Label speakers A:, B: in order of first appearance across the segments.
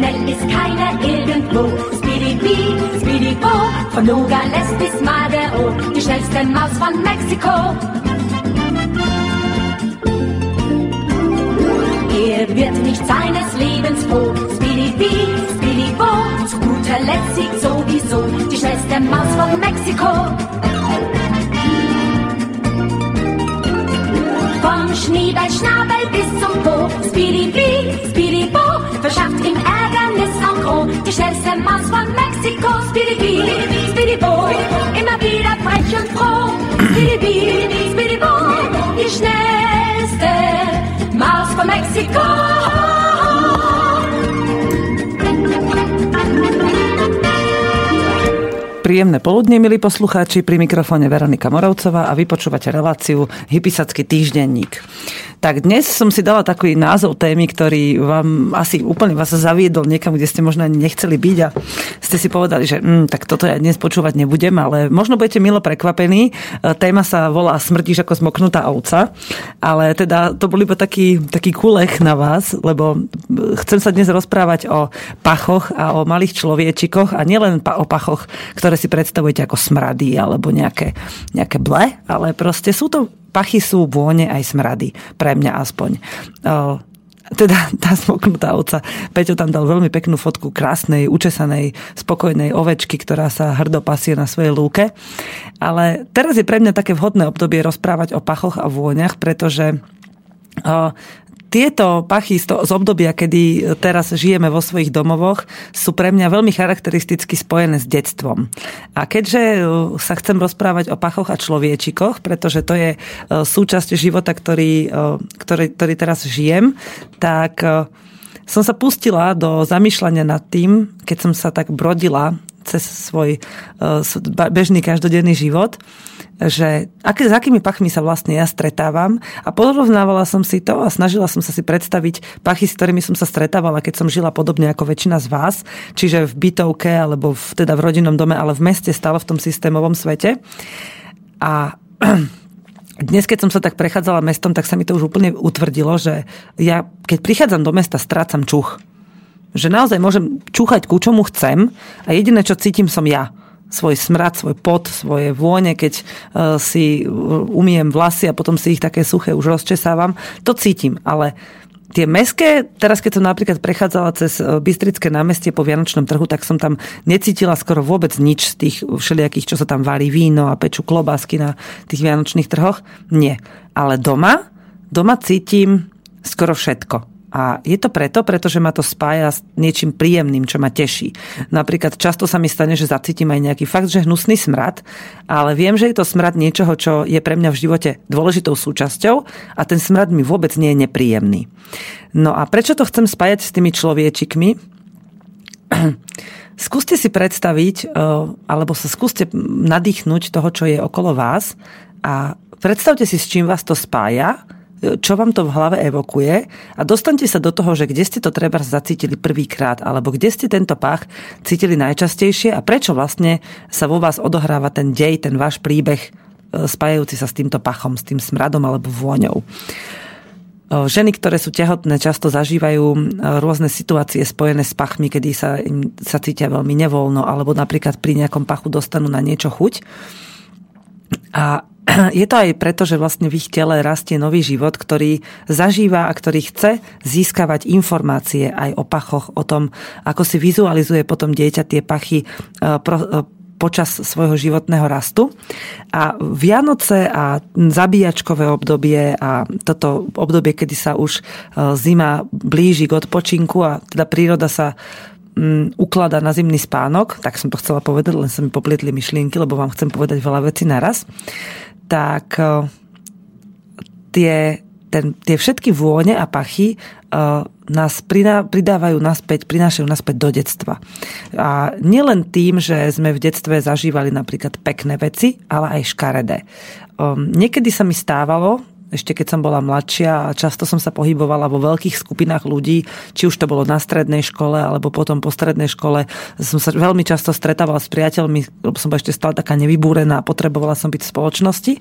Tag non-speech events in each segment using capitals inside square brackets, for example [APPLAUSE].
A: schnell ist keiner irgendwo. Speedy Speedy Bo, von Nogales bis Madero, die schnellste Maus von Mexiko. Er wird nicht seines Lebens froh. Speedy Speedy Bo, zu guter Letzt siegt sowieso die schnellste Maus von Mexiko. Vom Schniebelschnabel bis zum Po, Speedy schnellste Maus von Mexiko, Speedy Bee, Speedy Bo, immer wieder frech und froh. Speedy Bee, Speedy Bo, die schnellste Maus von Mexiko.
B: Príjemné poludne, milí poslucháči, pri mikrofóne Veronika Moravcová a vypočúvate reláciu Hypisacký týždenník. Tak dnes som si dala taký názov témy, ktorý vám asi úplne vás zaviedol niekam, kde ste možno ani nechceli byť a ste si povedali, že mm, tak toto ja dnes počúvať nebudem, ale možno budete milo prekvapení. E, téma sa volá Smrtíš ako zmoknutá ovca, ale teda to bol iba taký, taký kulech na vás, lebo chcem sa dnes rozprávať o pachoch a o malých človečikoch a nielen o pachoch, ktoré si predstavujete ako smrady alebo nejaké, nejaké ble, ale proste sú to pachy sú vône aj smrady, pre mňa aspoň. Teda [LAUGHS] tá smoknutá ovca. Peťo tam dal veľmi peknú fotku krásnej, učesanej, spokojnej ovečky, ktorá sa hrdo pasie na svojej lúke. Ale teraz je pre mňa také vhodné obdobie rozprávať o pachoch a vôňach, pretože tieto pachy z, to, z obdobia, kedy teraz žijeme vo svojich domovoch, sú pre mňa veľmi charakteristicky spojené s detstvom. A keďže e, sa chcem rozprávať o pachoch a človečikoch, pretože to je e, súčasť života, ktorý, e, ktorý, ktorý teraz žijem, tak som sa pustila do zamýšľania nad tým, keď som sa tak brodila cez svoj bežný každodenný život, že aké, s akými pachmi sa vlastne ja stretávam a porovnávala som si to a snažila som sa si predstaviť pachy, s ktorými som sa stretávala, keď som žila podobne ako väčšina z vás, čiže v bytovke alebo v, teda v rodinnom dome, ale v meste stále v tom systémovom svete. A [CLEARS THROAT] dnes, keď som sa tak prechádzala mestom, tak sa mi to už úplne utvrdilo, že ja, keď prichádzam do mesta, strácam čuch. Že naozaj môžem čúchať ku čomu chcem a jediné, čo cítim, som ja svoj smrad, svoj pot, svoje vône, keď e, si umiem vlasy a potom si ich také suché už rozčesávam. To cítim, ale tie meské, teraz keď som napríklad prechádzala cez e, Bystrické námestie po Vianočnom trhu, tak som tam necítila skoro vôbec nič z tých všelijakých, čo sa tam varí, víno a pečú klobásky na tých Vianočných trhoch. Nie. Ale doma, doma cítim skoro všetko. A je to preto, pretože ma to spája s niečím príjemným, čo ma teší. Napríklad často sa mi stane, že zacítim aj nejaký fakt, že hnusný smrad, ale viem, že je to smrad niečoho, čo je pre mňa v živote dôležitou súčasťou a ten smrad mi vôbec nie je nepríjemný. No a prečo to chcem spájať s tými človečikmi? [CLEARS THROAT] Skúste si predstaviť, eh, alebo sa skúste nadýchnuť toho, čo je okolo vás a predstavte si, s čím vás to spája čo vám to v hlave evokuje a dostaňte sa do toho, že kde ste to treba zacítili prvýkrát, alebo kde ste tento pach cítili najčastejšie a prečo vlastne sa vo vás odohráva ten dej, ten váš príbeh e, spájajúci sa s týmto pachom, s tým smradom alebo vôňou. E, ženy, ktoré sú tehotné, často zažívajú e, rôzne situácie spojené s pachmi, kedy sa, im, sa cítia veľmi nevoľno, alebo napríklad pri nejakom pachu dostanú na niečo chuť. A [CLEARS THROAT] je to aj preto, že vlastne v ich tele rastie nový život, ktorý zažíva a ktorý chce získavať informácie aj o pachoch, o tom, ako si vizualizuje potom dieťa tie pachy e, e, počas svojho životného rastu. A Vianoce a zabíjačkové obdobie a toto obdobie, kedy sa už e, zima blíži k odpočinku a teda príroda sa mm, uklada na zimný spánok, tak som to chcela povedať, len sa mi poplietli myšlienky, lebo vám chcem povedať veľa vecí naraz tak e, tie, ten, tie všetky vône a pachy uh, nás pridávajú naspäť, prinášajú naspäť do detstva. A nielen tým, že sme v detstve zažívali napríklad pekné veci, ale aj škaredé. Um, niekedy sa mi stávalo, ešte keď som bola mladšia a často som sa pohybovala vo veľkých skupinách ľudí, či už to bolo na strednej škole alebo potom po strednej škole. Som sa veľmi často stretávala s priateľmi, lebo som ešte stále taká nevybúrená a potrebovala som byť v spoločnosti.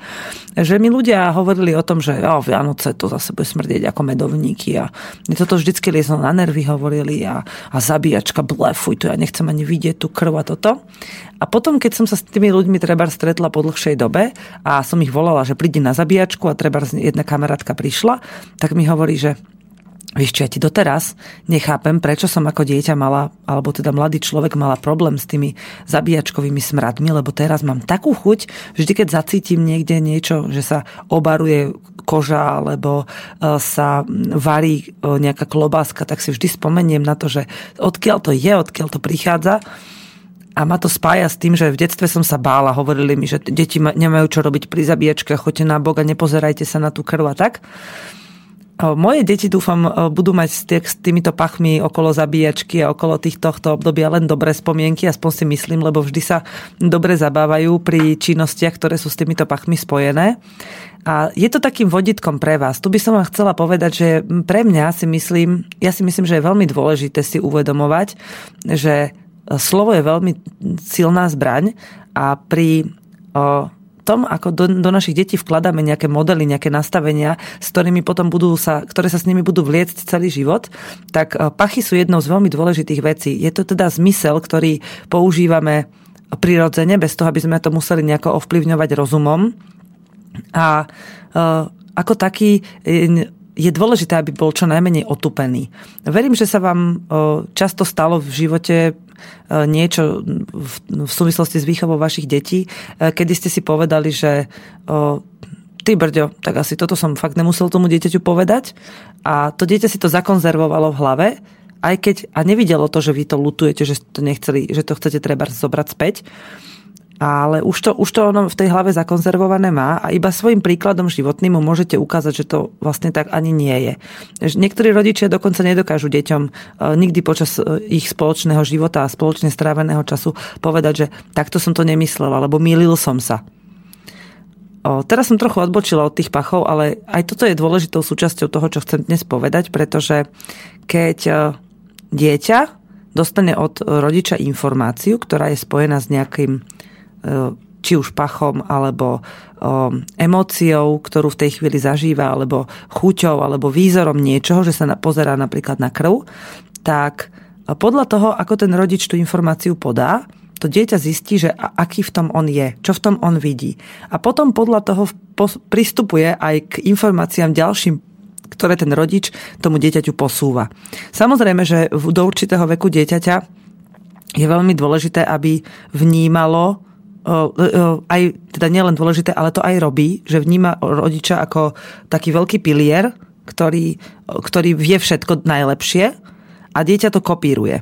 B: Že mi ľudia hovorili o tom, že o, Vianoce to zase bude smrdieť ako medovníky a mi toto vždycky liezlo na nervy hovorili a, a zabíjačka blefuj, to ja nechcem ani vidieť tú krv a toto. A potom, keď som sa s tými ľuďmi treba stretla po dlhšej dobe a som ich volala, že príde na zabíjačku a treba jedna kamarátka prišla, tak mi hovorí, že Vieš čo, ja ti doteraz nechápem, prečo som ako dieťa mala, alebo teda mladý človek mala problém s tými zabíjačkovými smradmi, lebo teraz mám takú chuť, vždy keď zacítim niekde niečo, že sa obaruje koža, alebo e, sa varí e, nejaká klobáska, tak si vždy spomeniem na to, že odkiaľ to je, odkiaľ to prichádza a ma to spája s tým, že v detstve som sa bála. Hovorili mi, že deti nemajú čo robiť pri zabíjačke, choďte na bok a nepozerajte sa na tú krv a tak. Moje deti, dúfam, budú mať s týmito pachmi okolo zabíjačky a okolo tých tohto obdobia len dobré spomienky, aspoň si myslím, lebo vždy sa dobre zabávajú pri činnostiach, ktoré sú s týmito pachmi spojené. A je to takým voditkom pre vás. Tu by som vám chcela povedať, že pre mňa si myslím, ja si myslím, že je veľmi dôležité si uvedomovať, že slovo je veľmi silná zbraň a pri tom, ako do, do našich detí vkladáme nejaké modely, nejaké nastavenia, s ktorými potom budú sa, ktoré sa s nimi budú vliecť celý život, tak pachy sú jednou z veľmi dôležitých vecí. Je to teda zmysel, ktorý používame prirodzene, bez toho, aby sme to museli nejako ovplyvňovať rozumom. A ako taký je dôležité, aby bol čo najmenej otupený. Verím, že sa vám často stalo v živote e, niečo v súvislosti s výchovou vašich detí, e, kedy ste si povedali, že ty brďo, tak asi toto som fakt nemusel tomu dieťaťu povedať. A to dieťa si to zakonzervovalo v hlave, aj keď, a nevidelo to, že vy to lutujete, že to nechceli, že to chcete treba zobrať späť, ale už to, už to ono v tej hlave zakonzervované má a iba svojim príkladom životným mu môžete ukázať, že to vlastne tak ani nie je. Niektorí rodičia dokonca nedokážu deťom e, nikdy počas e, ich spoločného života a spoločne stráveného času povedať, že takto som to nemyslel, alebo mýlil som sa. O, teraz som trochu odbočila od tých pachov, ale aj toto je dôležitou súčasťou toho, čo chcem dnes povedať, pretože keď e, dieťa dostane od rodiča informáciu, ktorá je spojená s nejakým či už pachom, alebo emóciou, ktorú v tej chvíli zažíva, alebo chuťou, alebo výzorom niečoho, že sa pozerá napríklad na krv, tak podľa toho, ako ten rodič tú informáciu podá, to dieťa zistí, že aký v tom on je, čo v tom on vidí. A potom podľa toho pristupuje aj k informáciám ďalším, ktoré ten rodič tomu dieťaťu posúva. Samozrejme, že do určitého veku dieťaťa je veľmi dôležité, aby vnímalo aj teda nielen dôležité, ale to aj robí, že vníma rodiča ako taký veľký pilier, ktorý, ktorý vie všetko najlepšie a dieťa to kopíruje.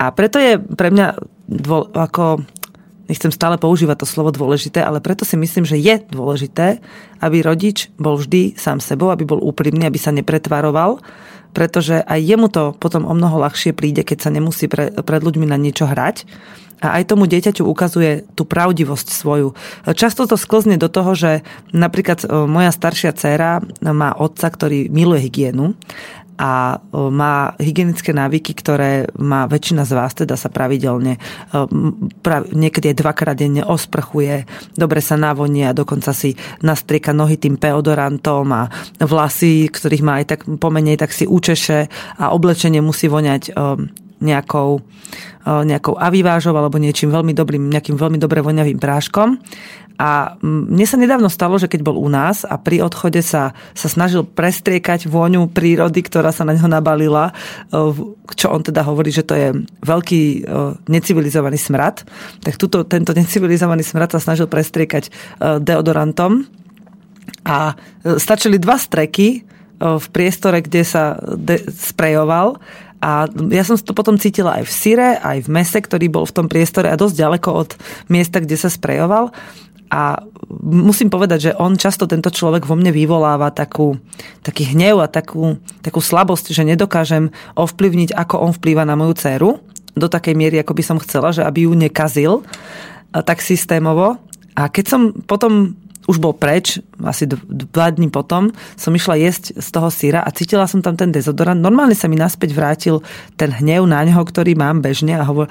B: A preto je pre mňa dvo, ako nechcem stále používať to slovo dôležité, ale preto si myslím, že je dôležité, aby rodič bol vždy sám sebou, aby bol úprimný, aby sa nepretvaroval, pretože aj jemu to potom o mnoho ľahšie príde, keď sa nemusí pre, pred ľuďmi na niečo hrať a aj tomu dieťaťu ukazuje tú pravdivosť svoju. Často to sklzne do toho, že napríklad e, moja staršia dcéra má otca, ktorý miluje hygienu a e, má hygienické návyky, ktoré má väčšina z vás, teda sa pravidelne, e, niekedy aj dvakrát denne osprchuje, dobre sa navonie a dokonca si nastrieka nohy tým peodorantom a vlasy, ktorých má aj tak pomenej, tak si učeše a oblečenie musí voňať nejakou, nejakou avivážou alebo niečím veľmi dobrým, nejakým veľmi dobre voňavým práškom. A mne sa nedávno stalo, že keď bol u nás a pri odchode sa, sa snažil prestriekať vôňu prírody, ktorá sa na neho nabalila, čo on teda hovorí, že to je veľký necivilizovaný smrad, tak tuto, tento necivilizovaný smrad sa snažil prestriekať deodorantom. A stačili dva streky v priestore, kde sa de- sprejoval a ja som to potom cítila aj v syre, aj v mese, ktorý bol v tom priestore a dosť ďaleko od miesta, kde sa sprejoval. A musím povedať, že on často, tento človek vo mne vyvoláva takú, taký hnev a takú, takú slabosť, že nedokážem ovplyvniť, ako on vplýva na moju dceru do takej miery, ako by som chcela, že aby ju nekazil tak systémovo. A keď som potom už bol preč, asi dva dní potom, som išla jesť z toho syra a cítila som tam ten dezodorant. Normálne sa mi naspäť vrátil ten hnev na neho, ktorý mám bežne a, hovor,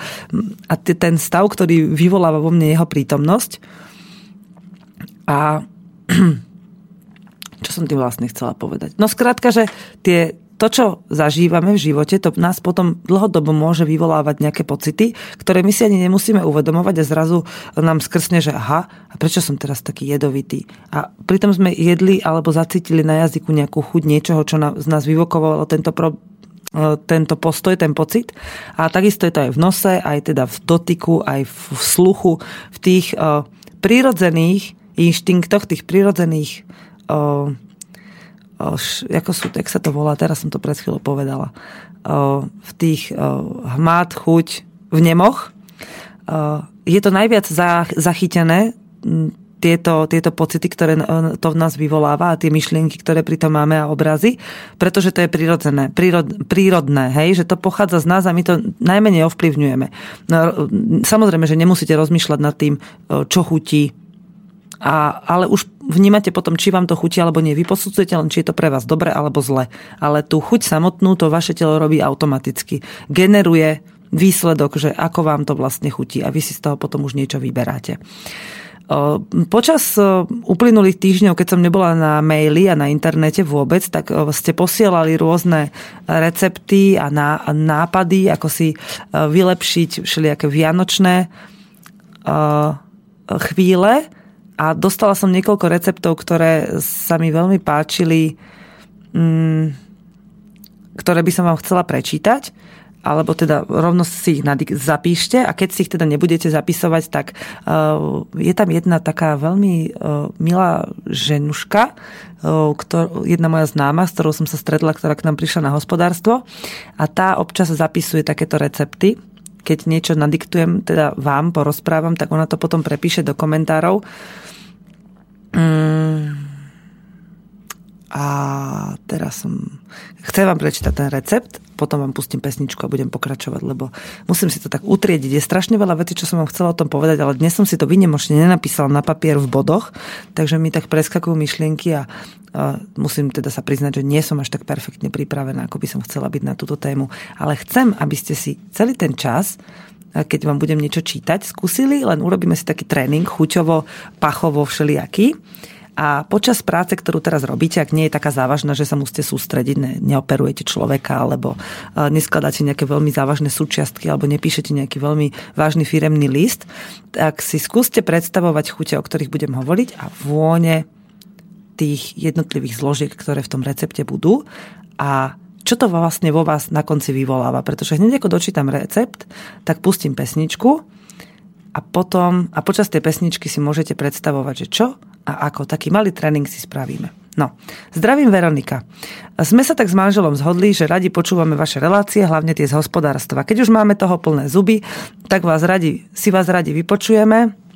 B: a ten stav, ktorý vyvoláva vo mne jeho prítomnosť. A [CLEARS THROAT] čo som tým vlastne chcela povedať? No skrátka, že tie, to, čo zažívame v živote, to nás potom dlhodobo môže vyvolávať nejaké pocity, ktoré my si ani nemusíme uvedomovať a zrazu nám skrsne, že aha, a prečo som teraz taký jedovitý? A pritom sme jedli alebo zacítili na jazyku nejakú chuť niečoho, čo z nás vyvokovalo tento pro, e, tento postoj, ten pocit. A takisto je to aj v nose, aj teda v dotyku, aj v sluchu, v tých uh, prírodzených inštinktoch, tých prírodzených uh, ako sú, jak sa to volá, teraz som to pred chvíľou povedala, v tých hmát, chuť, v nemoch. Je to najviac zachytené, tieto, tieto pocity, ktoré to v nás vyvoláva a tie myšlienky, ktoré pri tom máme a obrazy, pretože to je prírodzené, prírod, prírodné, hej, že to pochádza z nás a my to najmenej ovplyvňujeme. No, samozrejme, že nemusíte rozmýšľať nad tým, čo chutí, a, ale už vnímate potom, či vám to chutí alebo nie. Vy posudzujete len, či je to pre vás dobre alebo zle. Ale tú chuť samotnú to vaše telo robí automaticky. Generuje výsledok, že ako vám to vlastne chutí a vy si z toho potom už niečo vyberáte. Počas uplynulých týždňov, keď som nebola na maili a na internete vôbec, tak ste posielali rôzne recepty a nápady, ako si vylepšiť všelijaké vianočné chvíle a dostala som niekoľko receptov, ktoré sa mi veľmi páčili, mm, ktoré by som vám chcela prečítať alebo teda rovno si ich zapíšte a keď si ich teda nebudete zapisovať, tak uh, je tam jedna taká veľmi uh, milá ženuška, uh, ktor- jedna moja známa, s ktorou som sa stretla, ktorá k nám prišla na hospodárstvo a tá občas zapisuje takéto recepty. Keď niečo nadiktujem, teda vám porozprávam, tak ona to potom prepíše do komentárov. Mm. A teraz som... Chcem vám prečítať ten recept, potom vám pustím pesničku a budem pokračovať, lebo musím si to tak utriediť. Je strašne veľa vecí, čo som vám chcela o tom povedať, ale dnes som si to vynemočne nenapísala na papier v bodoch, takže mi tak preskakujú myšlienky a, a musím teda sa priznať, že nie som až tak perfektne pripravená, ako by som chcela byť na túto tému. Ale chcem, aby ste si celý ten čas keď vám budem niečo čítať, skúsili, len urobíme si taký tréning chuťovo, pachovo, všelijaký. A počas práce, ktorú teraz robíte, ak nie je taká závažná, že sa musíte sústrediť, ne, neoperujete človeka, alebo e, neskladáte nejaké veľmi závažné súčiastky, alebo nepíšete nejaký veľmi vážny firemný list, tak si skúste predstavovať chute, o ktorých budem hovoriť a vône tých jednotlivých zložiek, ktoré v tom recepte budú. A čo to vlastne vo vás na konci vyvoláva. Pretože hneď ako dočítam recept, tak pustím pesničku a potom, a počas tej pesničky si môžete predstavovať, že čo a ako. Taký malý tréning si spravíme. No, zdravím Veronika. Sme sa tak s manželom zhodli, že radi počúvame vaše relácie, hlavne tie z hospodárstva. Keď už máme toho plné zuby, tak vás radi, si vás radi vypočujeme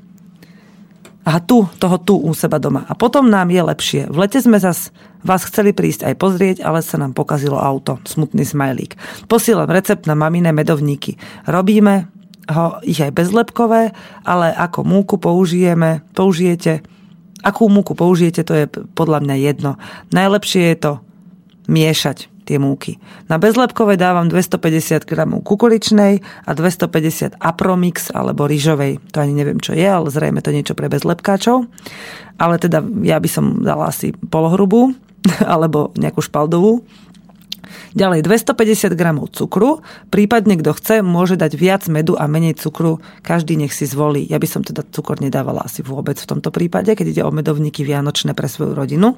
B: a tu, toho tu u seba doma. A potom nám je lepšie. V lete sme zas vás chceli prísť aj pozrieť, ale sa nám pokazilo auto. Smutný smajlík. Posielam recept na maminé medovníky. Robíme ho ich aj bezlepkové, ale ako múku použijeme, použijete, akú múku použijete, to je podľa mňa jedno. Najlepšie je to miešať tie múky. Na bezlepkové dávam 250 g kukuričnej a 250 apromix alebo rýžovej. To ani neviem, čo je, ale zrejme to niečo pre bezlepkáčov. Ale teda ja by som dala asi polohrubú [LAUGHS] alebo nejakú špaldovú Ďalej 250 gramov cukru, prípadne kto chce, môže dať viac medu a menej cukru, každý nech si zvolí. Ja by som teda cukor nedávala asi vôbec v tomto prípade, keď ide o medovníky vianočné pre svoju rodinu.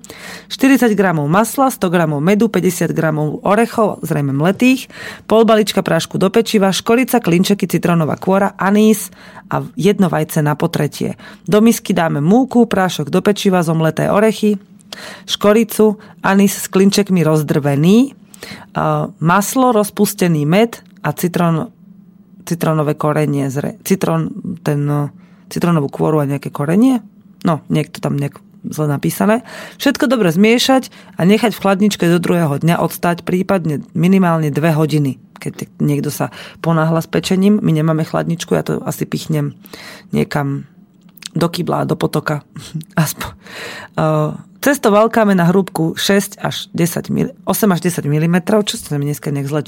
B: 40 gramov masla, 100 gramov medu, 50 gramov orechov, zrejme mletých, pol balička prášku do pečiva, škorica, klinčeky, citrónová kôra, anís a jedno vajce na potretie. Do misky dáme múku, prášok do pečiva, zomleté orechy, škoricu, anís s klinčekmi rozdrvený, maslo, rozpustený med a citrón, citrónové korenie, citrón, ten, no, citrónovú kôru a nejaké korenie. No, niekto tam nejak zle napísané. Všetko dobre zmiešať a nechať v chladničke do druhého dňa odstať prípadne minimálne 2 hodiny. Keď niekto sa ponáhla s pečením, my nemáme chladničku, ja to asi pichnem niekam do kybla, do potoka. [LAUGHS] Aspoň. Cesto valkáme na hrúbku 6 až 10 mm, 8 až 10 mm, čo sa mi dneska nech zle.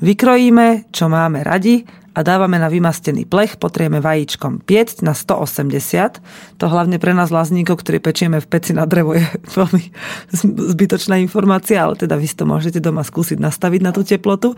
B: Vykrojíme, čo máme radi a dávame na vymastený plech, potrieme vajíčkom piecť na 180. To hlavne pre nás lazníkov, ktorí pečieme v peci na drevo, je [LAUGHS] veľmi zbytočná informácia, ale teda vy to môžete doma skúsiť nastaviť na tú teplotu.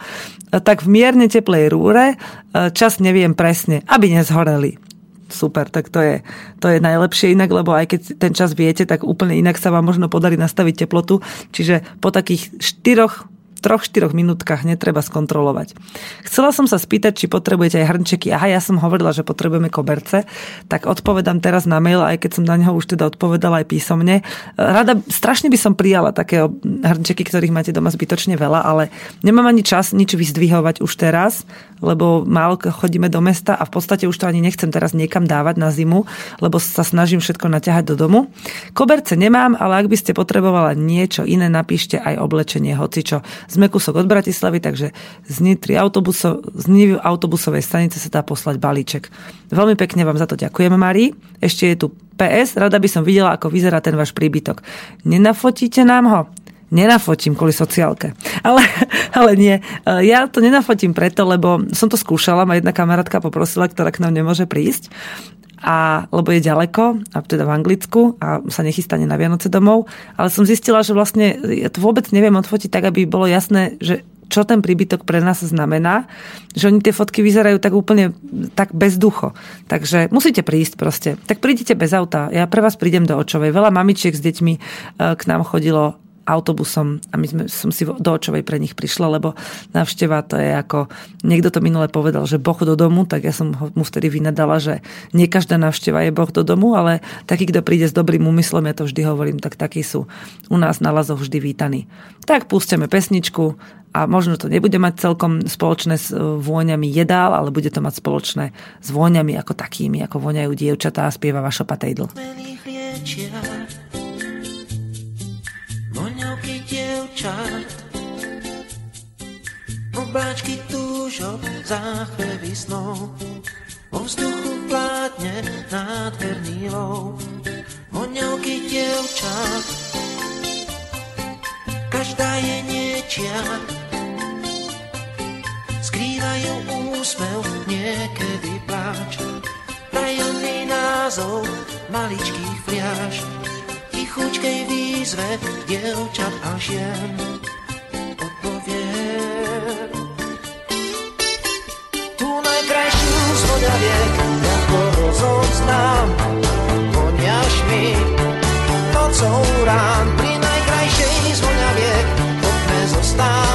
B: Tak v mierne teplej rúre, čas neviem presne, aby nezhoreli super, tak to je, to je najlepšie inak, lebo aj keď ten čas viete, tak úplne inak sa vám možno podarí nastaviť teplotu. Čiže po takých 4 3-4 minútkach netreba skontrolovať. Chcela som sa spýtať, či potrebujete aj hrnčeky. Aha, ja som hovorila, že potrebujeme koberce, tak odpovedám teraz na mail, aj keď som na neho už teda odpovedala aj písomne. Rada, strašne by som prijala také hrnčeky, ktorých máte doma zbytočne veľa, ale nemám ani čas nič vyzdvihovať už teraz, lebo málo chodíme do mesta a v podstate už to ani nechcem teraz niekam dávať na zimu, lebo sa snažím všetko naťahať do domu. Koberce nemám, ale ak by ste potrebovala niečo iné, napíšte aj oblečenie, hocičo sme kúsok od Bratislavy, takže z Nitry autobuso, z Nivy autobusovej stanice sa dá poslať balíček. Veľmi pekne vám za to ďakujem, Marí. Ešte je tu PS, rada by som videla, ako vyzerá ten váš príbytok. Nenafotíte nám ho? nenafotím kvôli sociálke. Ale, ale nie, ja to nenafotím preto, lebo som to skúšala, ma jedna kamarátka poprosila, ktorá k nám nemôže prísť a, lebo je ďaleko, a teda v Anglicku a sa nechystane na Vianoce domov, ale som zistila, že vlastne ja to vôbec neviem odfotiť tak, aby bolo jasné, že čo ten príbytok pre nás znamená, že oni tie fotky vyzerajú tak úplne tak bezducho. Takže musíte prísť proste. Tak prídite bez auta. Ja pre vás prídem do Očovej. Veľa mamičiek s deťmi e, k nám chodilo autobusom a my sme, som si do očovej pre nich prišla, lebo návšteva to je ako, niekto to minule povedal, že Boh do domu, tak ja som mu vtedy vynadala, že nie každá návšteva je Boh do domu, ale taký, kto príde s dobrým úmyslom, ja to vždy hovorím, tak takí sú u nás na lazoch vždy vítaní. Tak pustíme pesničku a možno to nebude mať celkom spoločné s e, vôňami jedál, ale bude to mať spoločné s vôňami ako takými, ako voňajú dievčatá a spieva Vašo Patejdl
C: voňavky dievčat. Obláčky túžob, záchvevy snov, vo vzduchu vládne nádherný lov. Voňavky dievčat, každá je niečia, skrývajú úsmev, niekedy pláč. Tajomný názov maličkých fliaž, tichučkej výzve dievčat a žien. Odpovie. Tu najkrajšiu z voňaviek, ako rozoznám, voniaš mi nocou rán, pri najkrajšej z voňaviek, poďme zostávam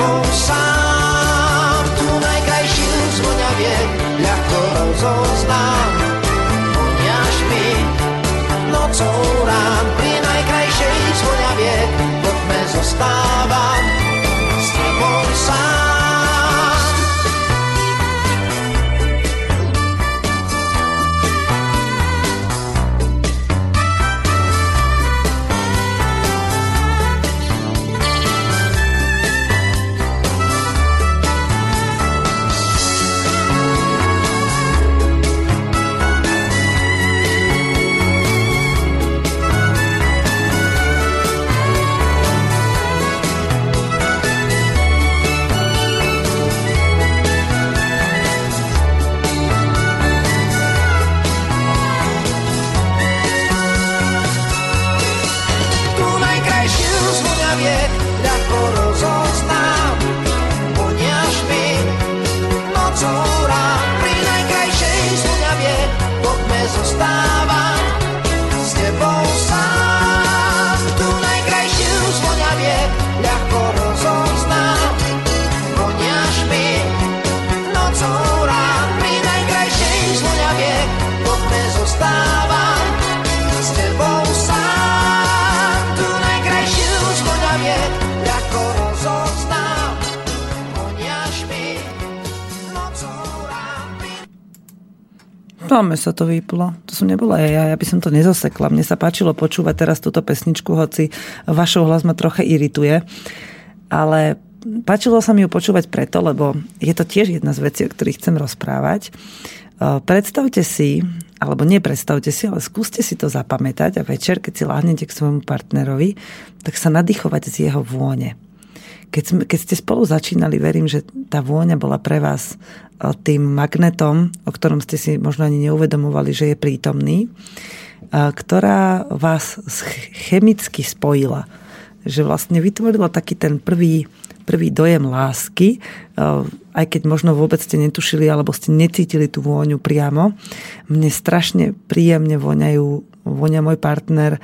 C: s tebou
B: Máme sa to vyplo. To som nebola ja, ja by som to nezosekla. Mne sa páčilo počúvať teraz túto pesničku, hoci vašou hlas ma trocha irituje. Ale páčilo sa mi ju počúvať preto, lebo je to tiež jedna z vecí, o ktorých chcem rozprávať. Predstavte si, alebo nepredstavte si, ale skúste si to zapamätať a večer, keď si láhnete k svojmu partnerovi, tak sa nadýchovať z jeho vône. Keď, keď ste spolu začínali, verím, že tá vôňa bola pre vás tým magnetom, o ktorom ste si možno ani neuvedomovali, že je prítomný, ktorá vás chemicky spojila. Že vlastne vytvorila taký ten prvý, prvý dojem lásky, aj keď možno vôbec ste netušili alebo ste necítili tú vôňu priamo. Mne strašne príjemne voňajú, voňa môj partner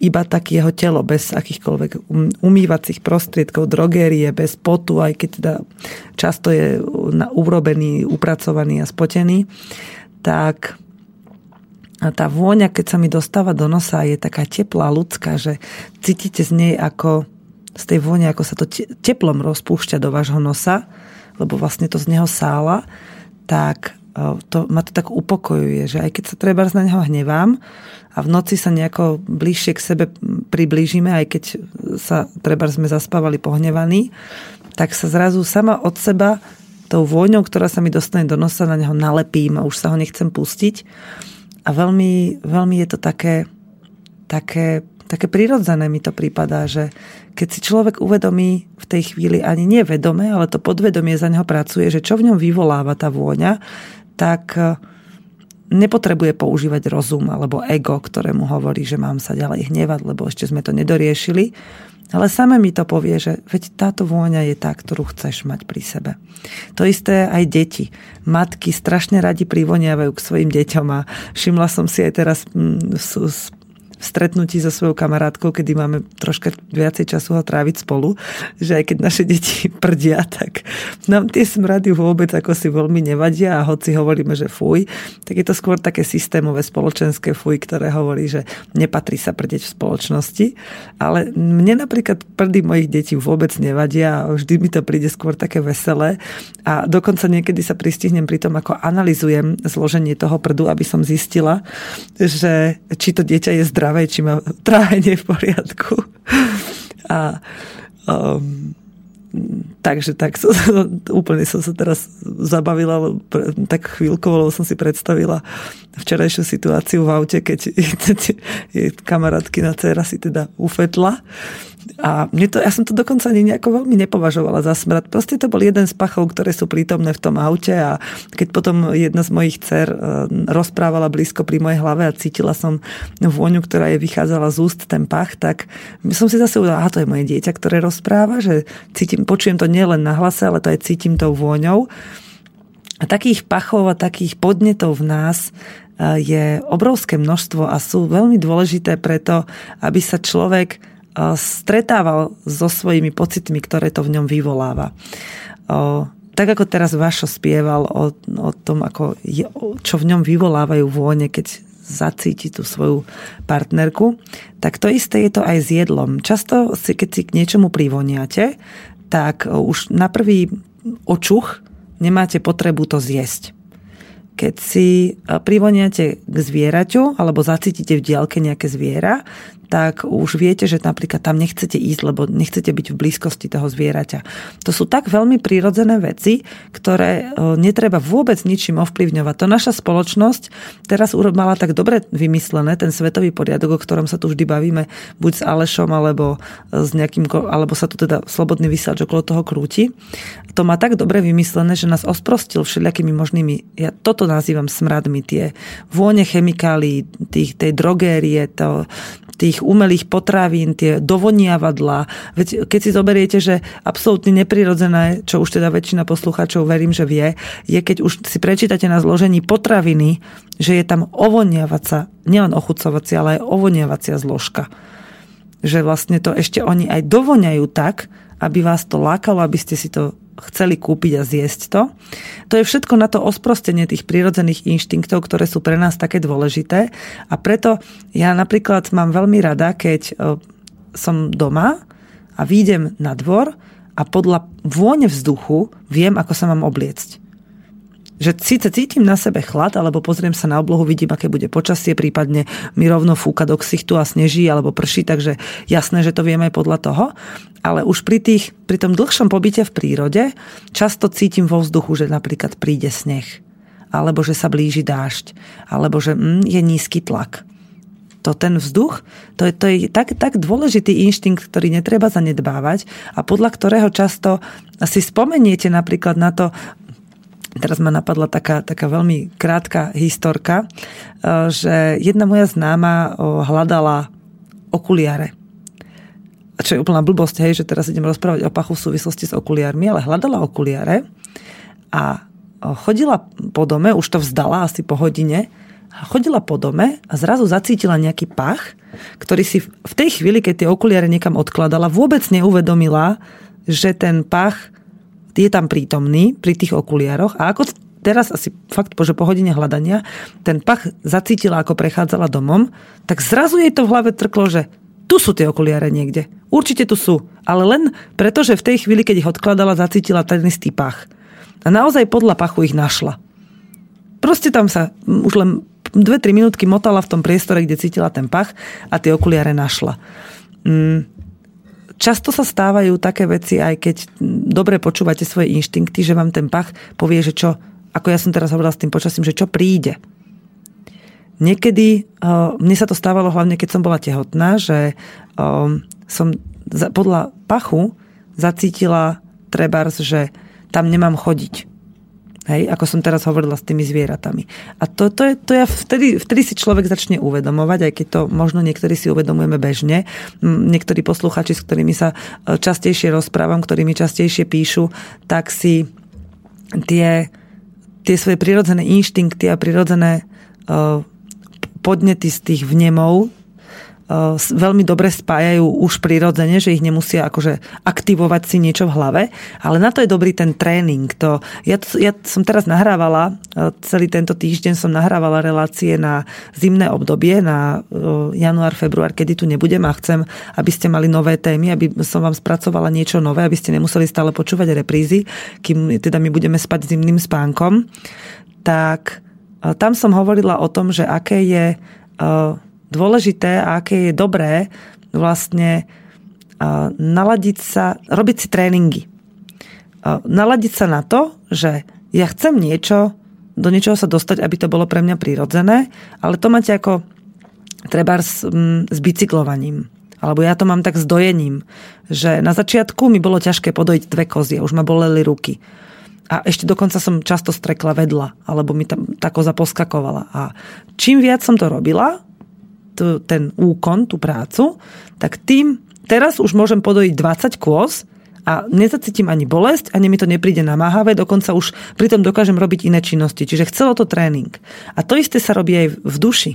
B: iba tak jeho telo, bez akýchkoľvek um, umývacích prostriedkov, drogérie, bez potu, aj keď teda často je urobený, upracovaný a spotený, tak tá vôňa, keď sa mi dostáva do nosa, je taká teplá, ľudská, že cítite z nej ako z tej vône, ako sa to teplom rozpúšťa do vášho nosa, lebo vlastne to z neho sála, tak to, ma to tak upokojuje, že aj keď sa treba na neho hnevám, a v noci sa nejako bližšie k sebe priblížime, aj keď sa treba sme zaspávali pohnevaní, tak sa zrazu sama od seba tou vôňou, ktorá sa mi dostane do nosa, na neho nalepím a už sa ho nechcem pustiť. A veľmi, veľmi je to také, také, také prirodzené mi to prípadá, že keď si človek uvedomí v tej chvíli ani nevedome, ale to podvedomie za neho pracuje, že čo v ňom vyvoláva tá vôňa, tak nepotrebuje používať rozum alebo ego, ktoré mu hovorí, že mám sa ďalej hnevať, lebo ešte sme to nedoriešili. Ale same mi to povie, že veď táto vôňa je tá, ktorú chceš mať pri sebe. To isté aj deti. Matky strašne radi privoniavajú k svojim deťom a všimla som si aj teraz mm, v stretnutí so svojou kamarátkou, kedy máme troška viacej času ho tráviť spolu, že aj keď naše deti [LAUGHS] prdia, tak nám tie smrady vôbec ako si veľmi nevadia a hoci hovoríme, že fuj, tak je to skôr také systémové spoločenské fuj, ktoré hovorí, že nepatrí sa prdeť v spoločnosti. Ale mne napríklad prdy mojich detí vôbec nevadia a vždy mi to príde skôr také veselé a dokonca niekedy sa pristihnem pri tom, ako analizujem zloženie toho prdu, aby som zistila, že či to dieťa je zdravé zdravé, či má [LAUGHS] trávenie v poriadku. A um, takže tak [LAUGHS] úplne som sa teraz zabavila tak chvíľkovo, lebo som si predstavila včerajšiu situáciu v aute, keď [LAUGHS] kamarátkina dcera si teda ufetla a mne to, ja som to dokonca ani nejako veľmi nepovažovala za smrad. Proste to bol jeden z pachov, ktoré sú prítomné v tom aute a keď potom jedna z mojich dcer e, rozprávala blízko pri mojej hlave a cítila som vôňu, ktorá je vychádzala z úst ten pach, tak som si zase uvedala, aha, to je moje dieťa, ktoré rozpráva, že cítim, počujem to nielen na hlase, ale to aj cítim tou vôňou. A takých pachov a takých podnetov v nás e, je obrovské množstvo a sú veľmi dôležité preto, aby sa človek stretával so svojimi pocitmi, ktoré to v ňom vyvoláva. Tak ako teraz Vašo spieval o, o tom, ako je, čo v ňom vyvolávajú vône, keď zacíti tú svoju partnerku, tak to isté je to aj s jedlom. Často, si, keď si k niečomu privoniate, tak už na prvý očuch nemáte potrebu to zjesť keď si privoniate k zvieraťu alebo zacítite v diálke nejaké zviera, tak už viete, že napríklad tam nechcete ísť, lebo nechcete byť v blízkosti toho zvieraťa. To sú tak veľmi prírodzené veci, ktoré e, netreba vôbec ničím ovplyvňovať. To naša spoločnosť teraz mala tak dobre vymyslené, ten svetový poriadok, o ktorom sa tu vždy bavíme, buď s Alešom, alebo, s nejakým, alebo sa tu teda slobodný vysielač okolo toho krúti. To má tak dobre vymyslené, že nás osprostil všelijakými možnými, ja toto nazývam smradmi, tie vône chemikálií, tých, tej drogérie, to, tých umelých potravín, tie dovoniavadlá. Veď keď si zoberiete, že absolútne neprirodzené, čo už teda väčšina poslucháčov verím, že vie, je keď už si prečítate na zložení potraviny, že je tam ovoniavacia, nielen ochucovacia, ale aj ovoniavacia zložka. Že vlastne to ešte oni aj dovoňajú tak, aby vás to lákalo, aby ste si to chceli kúpiť a zjesť to. To je všetko na to osprostenie tých prírodzených inštinktov, ktoré sú pre nás také dôležité. A preto ja napríklad mám veľmi rada, keď e, som doma a výjdem na dvor a podľa vône vzduchu viem, ako sa mám obliecť. Že síce cítim na sebe chlad, alebo pozriem sa na oblohu, vidím, aké bude počasie, prípadne mi rovno fúka do ksichtu a sneží alebo prší, takže jasné, že to vieme aj podľa toho. Ale už pri, tých, pri tom dlhšom pobyte v prírode často cítim vo vzduchu, že napríklad príde sneh, alebo že sa blíži dážď, alebo že mm, je nízky tlak to ten vzduch, to je, to je tak, tak dôležitý inštinkt, ktorý netreba zanedbávať a podľa ktorého často si spomeniete napríklad na to, Teraz ma napadla taká, taká veľmi krátka historka, e, že jedna moja známa hľadala okuliare. Čo je úplná blbosť, hej, že teraz idem rozprávať o pachu v súvislosti s okuliármi, ale hľadala okuliare a chodila po dome, už to vzdala asi po hodine, chodila po dome a zrazu zacítila nejaký pach, ktorý si v tej chvíli, keď tie okuliare niekam odkladala, vôbec neuvedomila, že ten pach je tam prítomný pri tých okuliároch a ako teraz asi fakt, že po hodine hľadania, ten pach zacítila, ako prechádzala domom, tak zrazu jej to v hlave trklo, že tu sú tie okuliare niekde. Určite tu sú. Ale len preto, že v tej chvíli, keď ich odkladala, zacítila ten istý pach. A naozaj podľa pachu ich našla. Proste tam sa už len 2-3 minútky motala v tom priestore, kde cítila ten pach a tie okuliare našla. Mm, často sa stávajú také veci, aj keď dobre počúvate svoje inštinkty, že vám ten pach povie, že čo, ako ja som teraz hovorila s tým počasím, že čo príde. Niekedy, eh, mne sa to stávalo hlavne, keď som bola tehotná, že eh, som podľa pachu zacítila trebárs, že tam nemám chodiť. Hej, ako som teraz hovorila s tými zvieratami. A to, to, je, to ja vtedy, vtedy si človek začne uvedomovať, aj keď to možno niektorí si uvedomujeme bežne. Niektorí posluchači, s ktorými sa e, častejšie rozprávam, ktorými častejšie píšu, tak si tie, tie svoje prirodzené inštinkty a prirodzené uh, podnety z tých vnemov veľmi dobre spájajú už prirodzene, že ich nemusia akože aktivovať si niečo v hlave, ale na to je dobrý ten tréning. To, ja, ja som teraz nahrávala, celý tento týždeň som nahrávala relácie na zimné obdobie, na január, február, kedy tu nebudem a chcem, aby ste mali nové témy, aby som vám spracovala niečo nové, aby ste nemuseli stále počúvať reprízy, kým teda my budeme spať zimným spánkom. Tak tam som hovorila o tom, že aké je dôležité a aké je dobré vlastne naladiť sa, robiť si tréningy. Naladiť sa na to, že ja chcem niečo, do niečoho sa dostať, aby to bolo pre mňa prirodzené, ale to máte ako treba s, s bicyklovaním. Alebo ja to mám tak s dojením, že na začiatku mi bolo ťažké podojiť dve kozy a už ma boleli ruky. A ešte dokonca som často strekla vedla, alebo mi tam tá koza. A čím viac som to robila, ten úkon, tú prácu, tak tým teraz už môžem podojiť 20 kôz a nezacítim ani bolesť, ani mi to nepríde namáhavé, dokonca už pritom dokážem robiť iné činnosti. Čiže chcelo to tréning. A to isté sa robí aj v duši.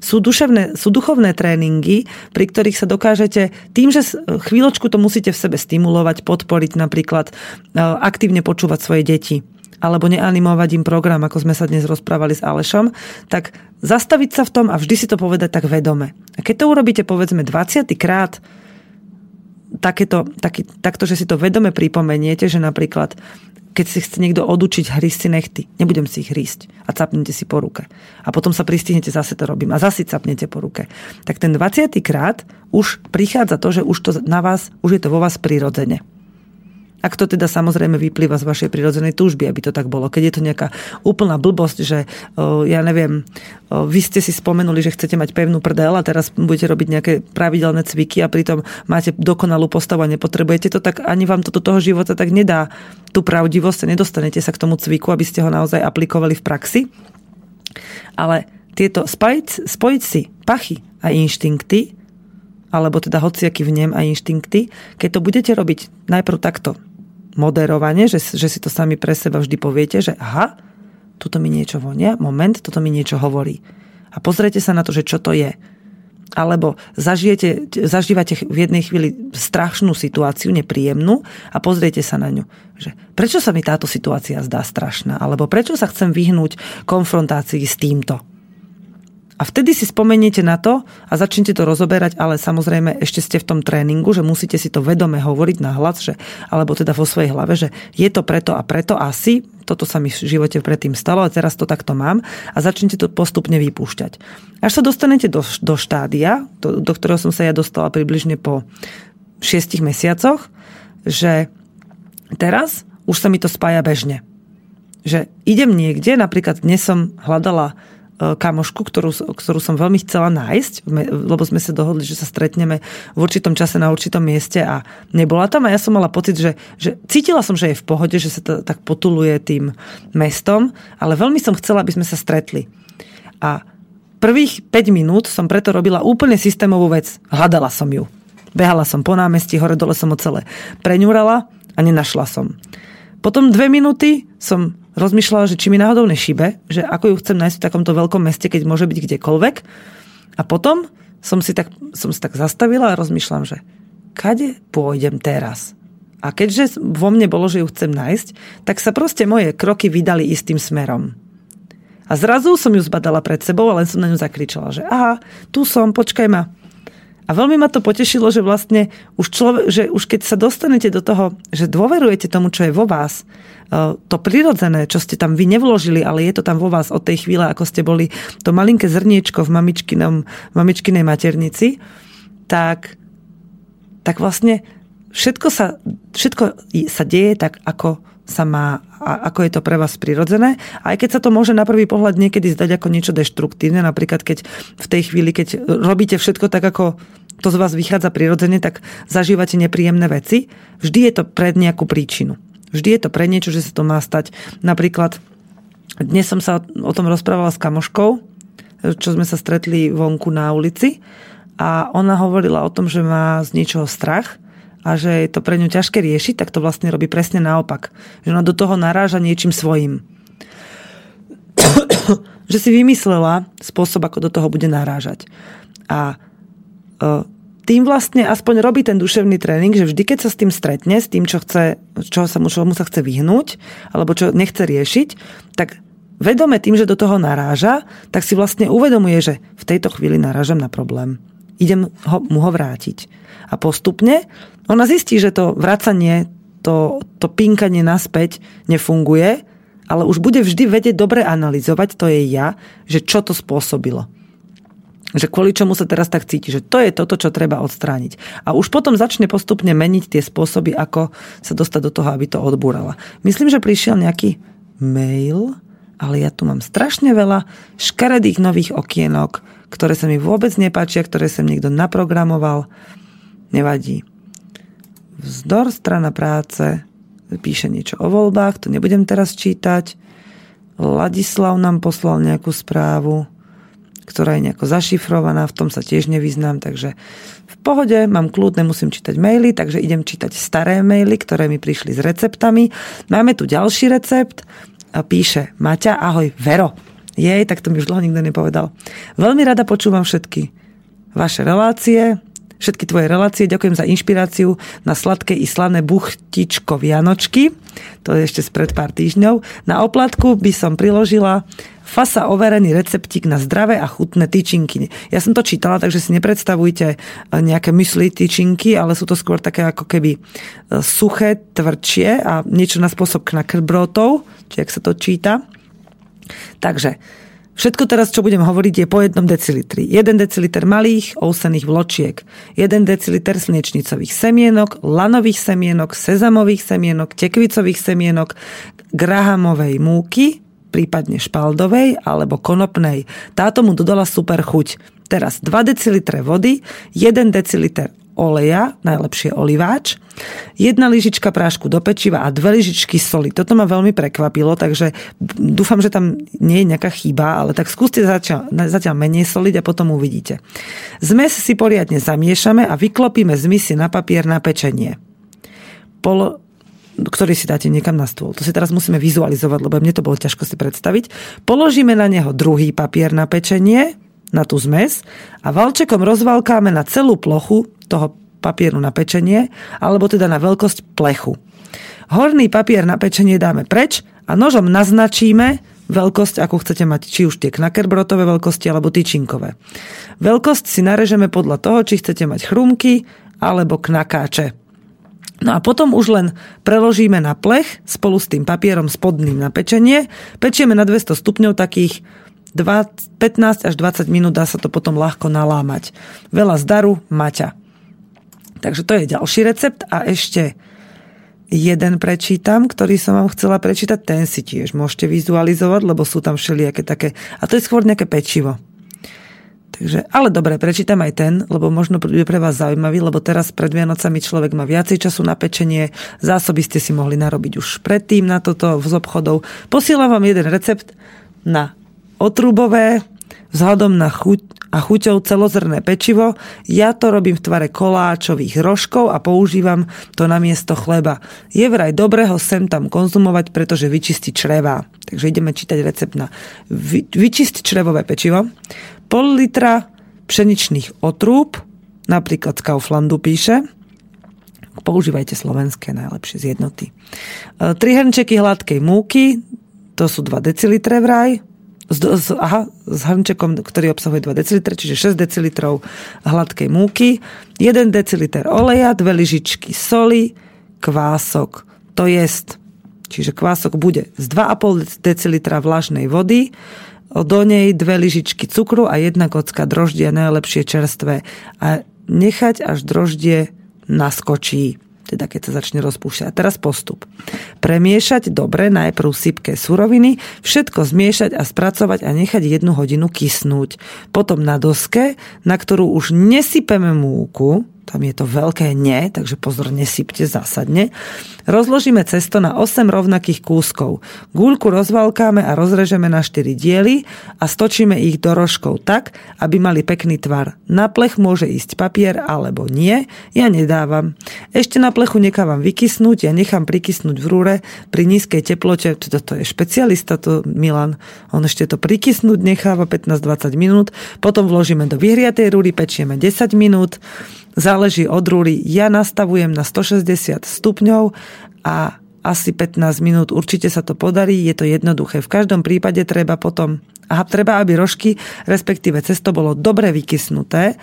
B: Sú, duševné, sú duchovné tréningy, pri ktorých sa dokážete, tým, že chvíľočku to musíte v sebe stimulovať, podporiť napríklad, e, aktívne počúvať svoje deti, alebo neanimovať im program, ako sme sa dnes rozprávali s Alešom, tak zastaviť sa v tom a vždy si to povedať tak vedome. A keď to urobíte povedzme 20 krát, takéto, taký, takto, že si to vedome pripomeniete, že napríklad keď si chce niekto odučiť hrísť si nechty, nebudem si ich hrísť a capnete si po ruke. A potom sa pristihnete, zase to robím a zase capnete po ruke. Tak ten 20 krát už prichádza to, že už to na vás, už je to vo vás prirodzene. Ak to teda samozrejme vyplýva z vašej prirodzenej túžby, aby to tak bolo. Keď je to nejaká úplná blbosť, že ja neviem, vy ste si spomenuli, že chcete mať pevnú prdel a teraz budete robiť nejaké pravidelné cviky a pritom máte dokonalú postavu a nepotrebujete to, tak ani vám to do toho života tak nedá tú pravdivosť a nedostanete sa k tomu cviku, aby ste ho naozaj aplikovali v praxi. Ale tieto spojiť, spojiť si pachy a inštinkty, alebo teda hociaký vnem a inštinkty, keď to budete robiť najprv takto moderovanie, že, že si to sami pre seba vždy poviete, že aha, tuto mi niečo vonia, moment, toto mi niečo hovorí. A pozrite sa na to, že čo to je. Alebo zažijete, zažívate v jednej chvíli strašnú situáciu, nepríjemnú a pozriete sa na ňu. Že prečo sa mi táto situácia zdá strašná? Alebo prečo sa chcem vyhnúť konfrontácii s týmto? A vtedy si spomeniete na to a začnete to rozoberať, ale samozrejme ešte ste v tom tréningu, že musíte si to vedome hovoriť na hlas, že, alebo teda vo svojej hlave, že je to preto a preto asi, toto sa mi v živote predtým stalo a teraz to takto mám a začnete to postupne vypúšťať. Až sa dostanete do, do štádia, do, do ktorého som sa ja dostala približne po šiestich mesiacoch, že teraz už sa mi to spája bežne. Že idem niekde, napríklad dnes som hľadala kamošku, ktorú, ktorú som veľmi chcela nájsť, lebo sme sa dohodli, že sa stretneme v určitom čase na určitom mieste a nebola tam a ja som mala pocit, že, že cítila som, že je v pohode, že sa to tak potuluje tým mestom, ale veľmi som chcela, aby sme sa stretli. A prvých 5 minút som preto robila úplne systémovú vec. Hľadala som ju. Behala som po námestí, hore dole som ho celé preňurala a nenašla som. Potom dve minúty som rozmýšľala, že či mi náhodou nešibe, že ako ju chcem nájsť v takomto veľkom meste, keď môže byť kdekoľvek. A potom som si tak, som si tak zastavila a rozmýšľam, že kade pôjdem teraz? A keďže vo mne bolo, že ju chcem nájsť, tak sa proste moje kroky vydali istým smerom. A zrazu som ju zbadala pred sebou a len som na ňu zakričala, že aha, tu som, počkaj ma. A veľmi ma to potešilo, že vlastne už, človek, že už keď sa dostanete do toho, že dôverujete tomu, čo je vo vás, e, to prirodzené, čo ste tam vy nevložili, ale je to tam vo vás od tej chvíle, ako ste boli to malinké zrniečko v mamičkinom, mamičkinej maternici, tak, tak vlastne všetko sa, všetko sa deje tak, ako sa má, ako je to pre vás prirodzené. Aj keď sa to môže na prvý pohľad niekedy zdať ako niečo deštruktívne, napríklad keď v tej chvíli, keď robíte všetko tak, ako to z vás vychádza prirodzene, tak zažívate nepríjemné veci. Vždy je to pred nejakú príčinu. Vždy je to pre niečo, že sa to má stať. Napríklad dnes som sa o tom rozprávala s kamoškou, čo sme sa stretli vonku na ulici a ona hovorila o tom, že má z niečoho strach a že je to pre ňu ťažké riešiť, tak to vlastne robí presne naopak. Že ona do toho naráža niečím svojím. [COUGHS] že si vymyslela spôsob, ako do toho bude narážať. A tým vlastne aspoň robí ten duševný tréning, že vždy, keď sa s tým stretne, s tým, čo chce, čo sa mu, čo mu sa chce vyhnúť, alebo čo nechce riešiť, tak vedome tým, že do toho naráža, tak si vlastne uvedomuje, že v tejto chvíli narážam na problém. Idem ho, mu ho vrátiť. A postupne ona zistí, že to vracanie, to, to pinkanie naspäť nefunguje, ale už bude vždy vedieť dobre analyzovať, to je ja, že čo to spôsobilo že kvôli čomu sa teraz tak cíti, že to je toto, čo treba odstrániť. A už potom začne postupne meniť tie spôsoby, ako sa dostať do toho, aby to odbúrala. Myslím, že prišiel nejaký mail, ale ja tu mám strašne veľa škaredých nových okienok, ktoré sa mi vôbec nepáčia, ktoré som niekto naprogramoval. Nevadí. Vzdor, strana práce, píše niečo o voľbách, to nebudem teraz čítať. Ladislav nám poslal nejakú správu ktorá je nejako zašifrovaná, v tom sa tiež nevyznám, takže v pohode, mám kľud, nemusím čítať maily, takže idem čítať staré maily, ktoré mi prišli s receptami. Máme tu ďalší recept, a píše Maťa, ahoj, Vero. Jej, tak to mi už dlho nikto nepovedal. Veľmi rada počúvam všetky vaše relácie, všetky tvoje relácie. Ďakujem za inšpiráciu na sladké i slané buchtičko Vianočky. To je ešte spred pár týždňov. Na oplatku by som priložila fasa overený receptík na zdravé a chutné tyčinky. Ja som to čítala, takže si nepredstavujte e, nejaké mysli tyčinky, ale sú to skôr také ako keby e, suché, tvrdšie a niečo na spôsob knackerbrotov, či ak sa to číta. Takže Všetko teraz, čo budem hovoriť, je po jednom decilitri. 1 deciliter malých ousených vločiek, 1 deciliter slnečnicových semienok, lanových semienok, sezamových semienok, tekvicových semienok, grahamovej múky, prípadne špaldovej alebo konopnej. Táto mu dodala super chuť. Teraz 2 decilitre vody, 1 deciliter oleja, najlepšie oliváč, jedna lyžička prášku do pečiva a dve lyžičky soli. Toto ma veľmi prekvapilo, takže dúfam, že tam nie je nejaká chyba, ale tak skúste zatiaľ, zatiaľ menej soliť a potom uvidíte. Zmes si poriadne zamiešame a vyklopíme zmysy na papier na pečenie. Polo, ktorý si dáte niekam na stôl. To si teraz musíme vizualizovať, lebo mne to bolo ťažko si predstaviť. Položíme na neho druhý papier na pečenie, na tú zmes a valčekom rozvalkáme na celú plochu toho papieru na pečenie, alebo teda na veľkosť plechu. Horný papier na pečenie dáme preč a nožom naznačíme veľkosť, akú chcete mať, či už tie knackerbrotové veľkosti alebo tyčinkové. Veľkosť si narežeme podľa toho, či chcete mať chrumky alebo knakáče. No a potom už len preložíme na plech spolu s tým papierom spodným na pečenie. Pečieme na 200 stupňov takých 20, 15 až 20 minút dá sa to potom ľahko nalámať. Veľa zdaru, Maťa. Takže to je ďalší recept a ešte jeden prečítam, ktorý som vám chcela prečítať, ten si tiež môžete vizualizovať, lebo sú tam všelijaké také, a to je skôr nejaké pečivo. Takže, ale dobre, prečítam aj ten, lebo možno bude pre vás zaujímavý, lebo teraz pred Vianocami človek má viacej času na pečenie, zásoby ste si mohli narobiť už predtým na toto z obchodov. Posielam vám jeden recept na otrubové, vzhľadom na chuť a chuťou celozrné pečivo. Ja to robím v tvare koláčových rožkov a používam to na miesto chleba. Je vraj dobré ho sem tam konzumovať, pretože vyčistí čreva. Takže ideme čítať recept na vy, vyčistiť črevové pečivo pol litra pšeničných otrúb, napríklad z Kauflandu píše, používajte slovenské najlepšie z jednoty. 3 e, hrnčeky hladkej múky, to sú 2 decilitre vraj, s, s, aha, s hrnčekom, ktorý obsahuje 2 decilitre, čiže 6 decilitrov hladkej múky, 1 deciliter oleja, 2 lyžičky soli, kvások. To jest, čiže kvások bude z 2,5 decilitra vlažnej vody, do nej dve lyžičky cukru a jedna kocka droždia, najlepšie čerstvé. A nechať až droždie naskočí teda keď sa začne rozpúšťať. A teraz postup. Premiešať dobre najprv sypké suroviny, všetko zmiešať a spracovať a nechať jednu hodinu kysnúť. Potom na doske, na ktorú už nesypeme múku, tam je to veľké nie, takže pozor, nesypte zásadne. Rozložíme cesto na 8 rovnakých kúskov. Gúľku rozvalkáme a rozrežeme na 4 diely a stočíme ich do rožkov tak, aby mali pekný tvar. Na plech môže ísť papier alebo nie, ja nedávam. Ešte na plechu nechávam vykysnúť, ja nechám prikysnúť v rúre pri nízkej teplote, to, to je špecialista, to Milan, on ešte to prikysnúť necháva 15-20 minút, potom vložíme do vyhriatej rúry, pečieme 10 minút, záleží od rúry. Ja nastavujem na 160 stupňov a asi 15 minút. Určite sa to podarí, je to jednoduché. V každom prípade treba potom, aha, treba, aby rožky, respektíve cesto bolo dobre vykysnuté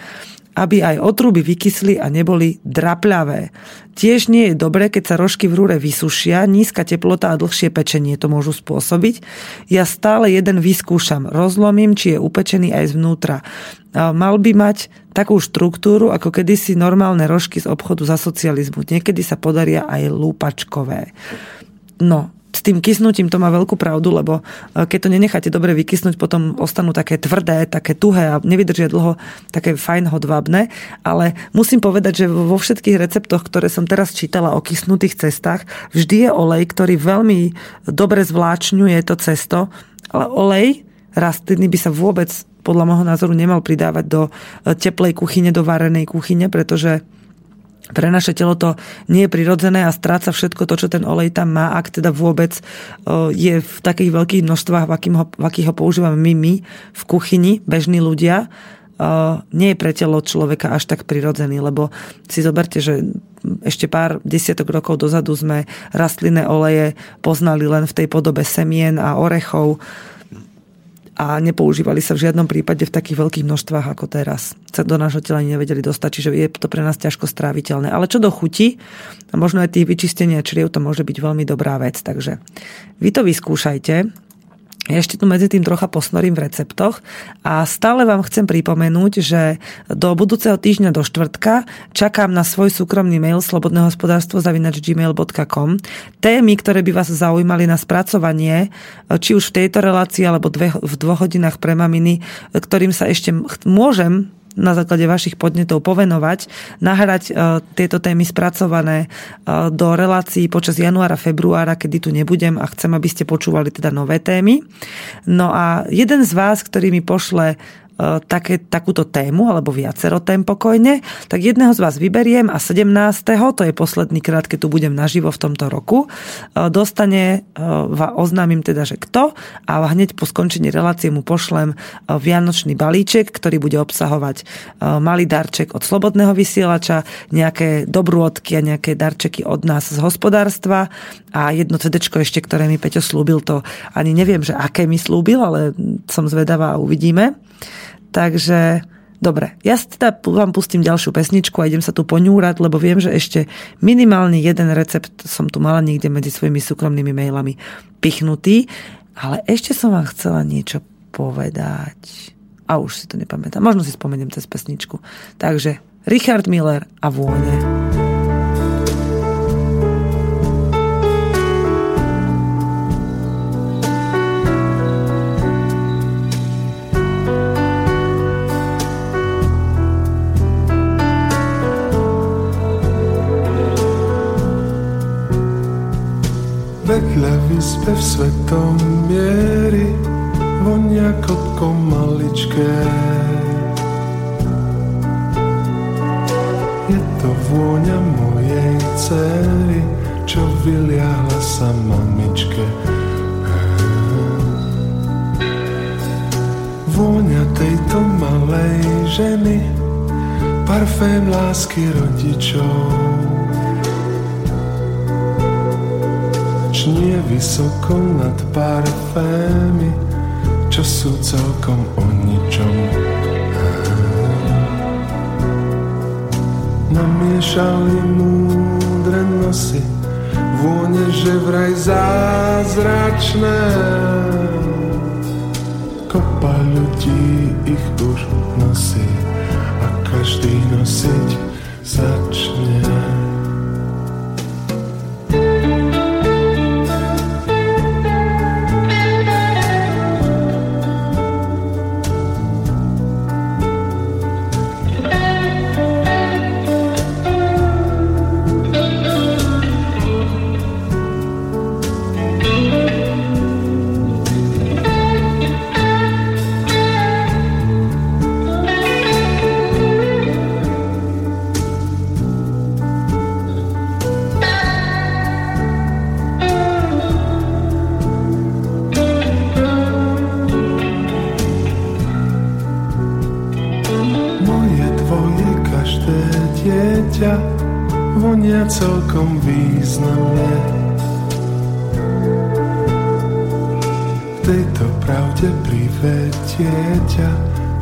B: aby aj otruby vykysli a neboli drapľavé. Tiež nie je dobré, keď sa rožky v rúre vysušia, nízka teplota a dlhšie pečenie to môžu spôsobiť. Ja stále jeden vyskúšam, rozlomím, či je upečený aj zvnútra. Mal by mať takú štruktúru, ako kedysi normálne rožky z obchodu za socializmu. Niekedy sa podaria aj lúpačkové. No, s tým kysnutím to má veľkú pravdu, lebo e, keď to nenecháte dobre vykysnúť, potom ostanú také tvrdé, také tuhé a nevydržia dlho také fajn hodvábne. Ale musím povedať, že vo všetkých receptoch, ktoré som teraz čítala o kysnutých cestách, vždy je olej, ktorý veľmi dobre zvláčňuje to cesto, ale olej rastliny by sa vôbec podľa môjho názoru nemal pridávať do e, teplej kuchyne, do varenej kuchyne, pretože pre naše telo to nie je prirodzené a stráca všetko to, čo ten olej tam má, ak teda vôbec je v takých veľkých množstvách, v, akým ho, v akých ho používame my, my v kuchyni, bežní ľudia, nie je pre telo človeka až tak prirodzený, lebo si zoberte, že ešte pár desiatok rokov dozadu sme rastlinné oleje poznali len v tej podobe semien a orechov, a nepoužívali sa v žiadnom prípade v takých veľkých množstvách ako teraz. Sa do nášho tela nevedeli dostať, čiže je to pre nás ťažko stráviteľné. Ale čo do chuti, možno aj tých vyčistenia čriev, to môže byť veľmi dobrá vec. Takže vy to vyskúšajte ja ešte tu medzi tým trocha posnorím v receptoch a stále vám chcem pripomenúť, že do budúceho týždňa do štvrtka čakám na svoj súkromný mail slobodnehospodárstvo zavinač gmail.com témy, ktoré by vás zaujímali na spracovanie, či už v tejto relácii alebo dve, v dvoch hodinách pre maminy, ktorým sa ešte môžem na základe vašich podnetov povenovať, nahrať e, tieto témy spracované e, do relácií počas januára, februára, kedy tu nebudem a chcem, aby ste počúvali teda nové témy. No a jeden z vás, ktorý mi pošle také, takúto tému, alebo viacero tém pokojne, tak jedného z vás vyberiem a 17. to je posledný krát, keď tu budem naživo v tomto roku, dostane, oznámim teda, že kto a hneď po skončení relácie mu pošlem vianočný balíček, ktorý bude obsahovať malý darček od Slobodného vysielača, nejaké dobrôdky a nejaké darčeky od nás z hospodárstva a jedno CD ešte, ktoré mi Peťo slúbil, to ani neviem, že aké mi slúbil, ale som zvedavá a uvidíme. Takže Dobre, ja teda vám pustím ďalšiu pesničku a idem sa tu poňúrať, lebo viem, že ešte minimálne jeden recept som tu mala niekde medzi svojimi súkromnými mailami pichnutý, ale ešte som vám chcela niečo povedať. A už si to nepamätám. Možno si spomeniem cez pesničku. Takže Richard Miller a vône.
D: Vyspe v svetom miery vonia kopko maličké. Je to vôňa mojej cery, čo vyliahla sa mamičke. Vôňa tejto malej ženy, parfém lásky rodičov. Nie vysoko nad parfémy, čo sú celkom o ničom. Namiešali múdre nosy, vône, že vraj zázračné. Kopa ľudí ich už nosí a každý nosiť začne. dieťa,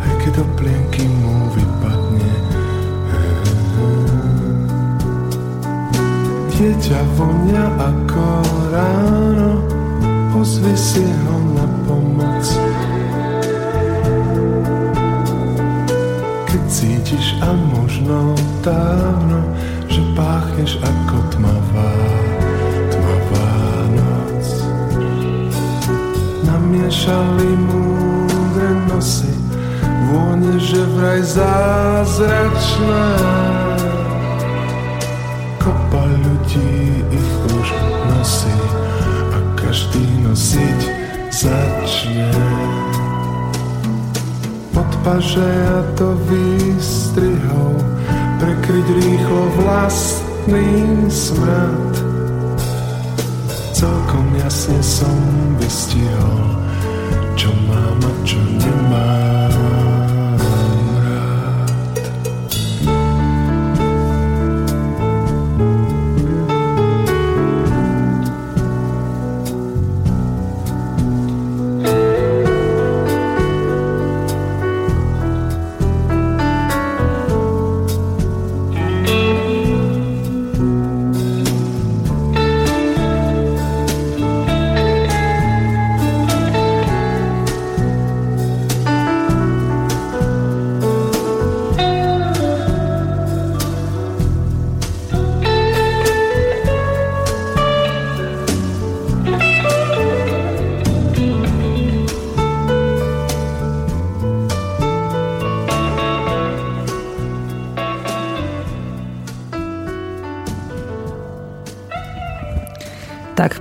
D: aj keď do plienky mu vypadne. Eh. Dieťa vonia ako ráno, pozvi si ho na pomoc. Keď cítiš a možno dávno, že páchneš ako tmavá, tmavá noc. Namiešali mu nosy Dłonie, że w raj Kopa ludzi ich już nosy A każdy nosić zacznie Podparze, a to wystrychał Prekryć rýchlo vlastný smrad. Celkom jasne som vystihol much I my.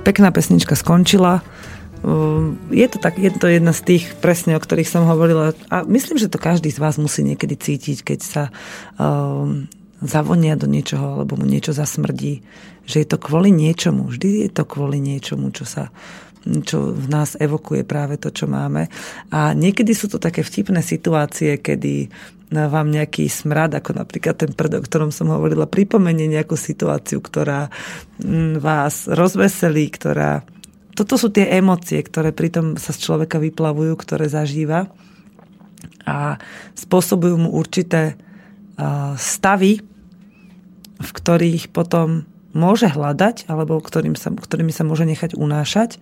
B: Pekná pesnička skončila. je to, tak, je to jedna z tých presne, o ktorých som hovorila. A myslím, že to každý z vás musí niekedy cítiť, keď sa um, zavonia do niečoho, alebo mu niečo zasmrdí. Že je to kvôli niečomu. Vždy je to kvôli niečomu, čo sa čo v nás evokuje práve to, čo máme. A niekedy sú to také vtipné situácie, kedy vám nejaký smrad, ako napríklad ten prd, o ktorom som hovorila, pripomenie nejakú situáciu, ktorá mm, vás rozveselí, ktorá toto sú tie emócie, ktoré pritom sa z človeka vyplavujú, ktoré zažíva a spôsobujú mu určité stavy, v ktorých potom môže hľadať, alebo ktorým sa, ktorými sa môže nechať unášať,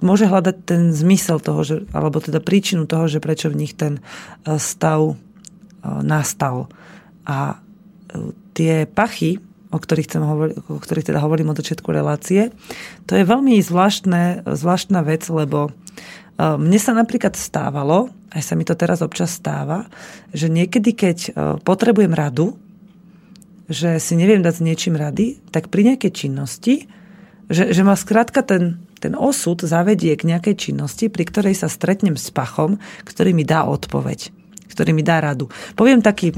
B: môže hľadať ten zmysel toho, že, alebo teda príčinu toho, že prečo v nich ten stav nastal. A e, tie pachy, o ktorých, chcem hovori- o ktorých teda hovorím od začiatku relácie. To je veľmi zvláštne, zvláštna vec, lebo mne sa napríklad stávalo, aj sa mi to teraz občas stáva, že niekedy, keď potrebujem radu, že si neviem dať s niečím rady, tak pri nejakej činnosti, že, že ma skrátka ten, ten osud zavedie k nejakej činnosti, pri ktorej sa stretnem s pachom, ktorý mi dá odpoveď, ktorý mi dá radu. Poviem taký e,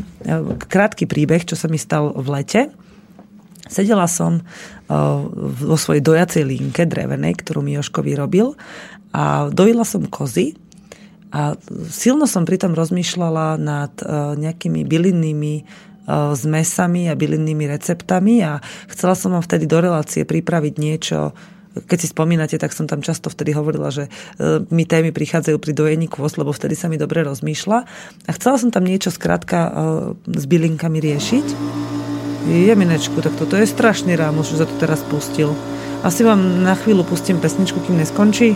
B: krátky príbeh, čo sa mi stal v lete. Sedela som eh, vo svojej dojacej linke drevenej, ktorú mi Joško vyrobil a dojila som kozy a silno som pritom rozmýšľala nad eh, nejakými bylinnými zmesami eh, a bylinnými receptami a chcela som vám vtedy do relácie pripraviť niečo, keď si spomínate, tak som tam často vtedy hovorila, že mi témy prichádzajú pri dojení kôs, lebo vtedy sa mi dobre rozmýšľa. A chcela som tam niečo skrátka s bylinkami riešiť. Jeminečku, tak toto je strašný rámus, že sa to teraz pustil. Asi vám na chvíľu pustím pesničku, kým neskončí.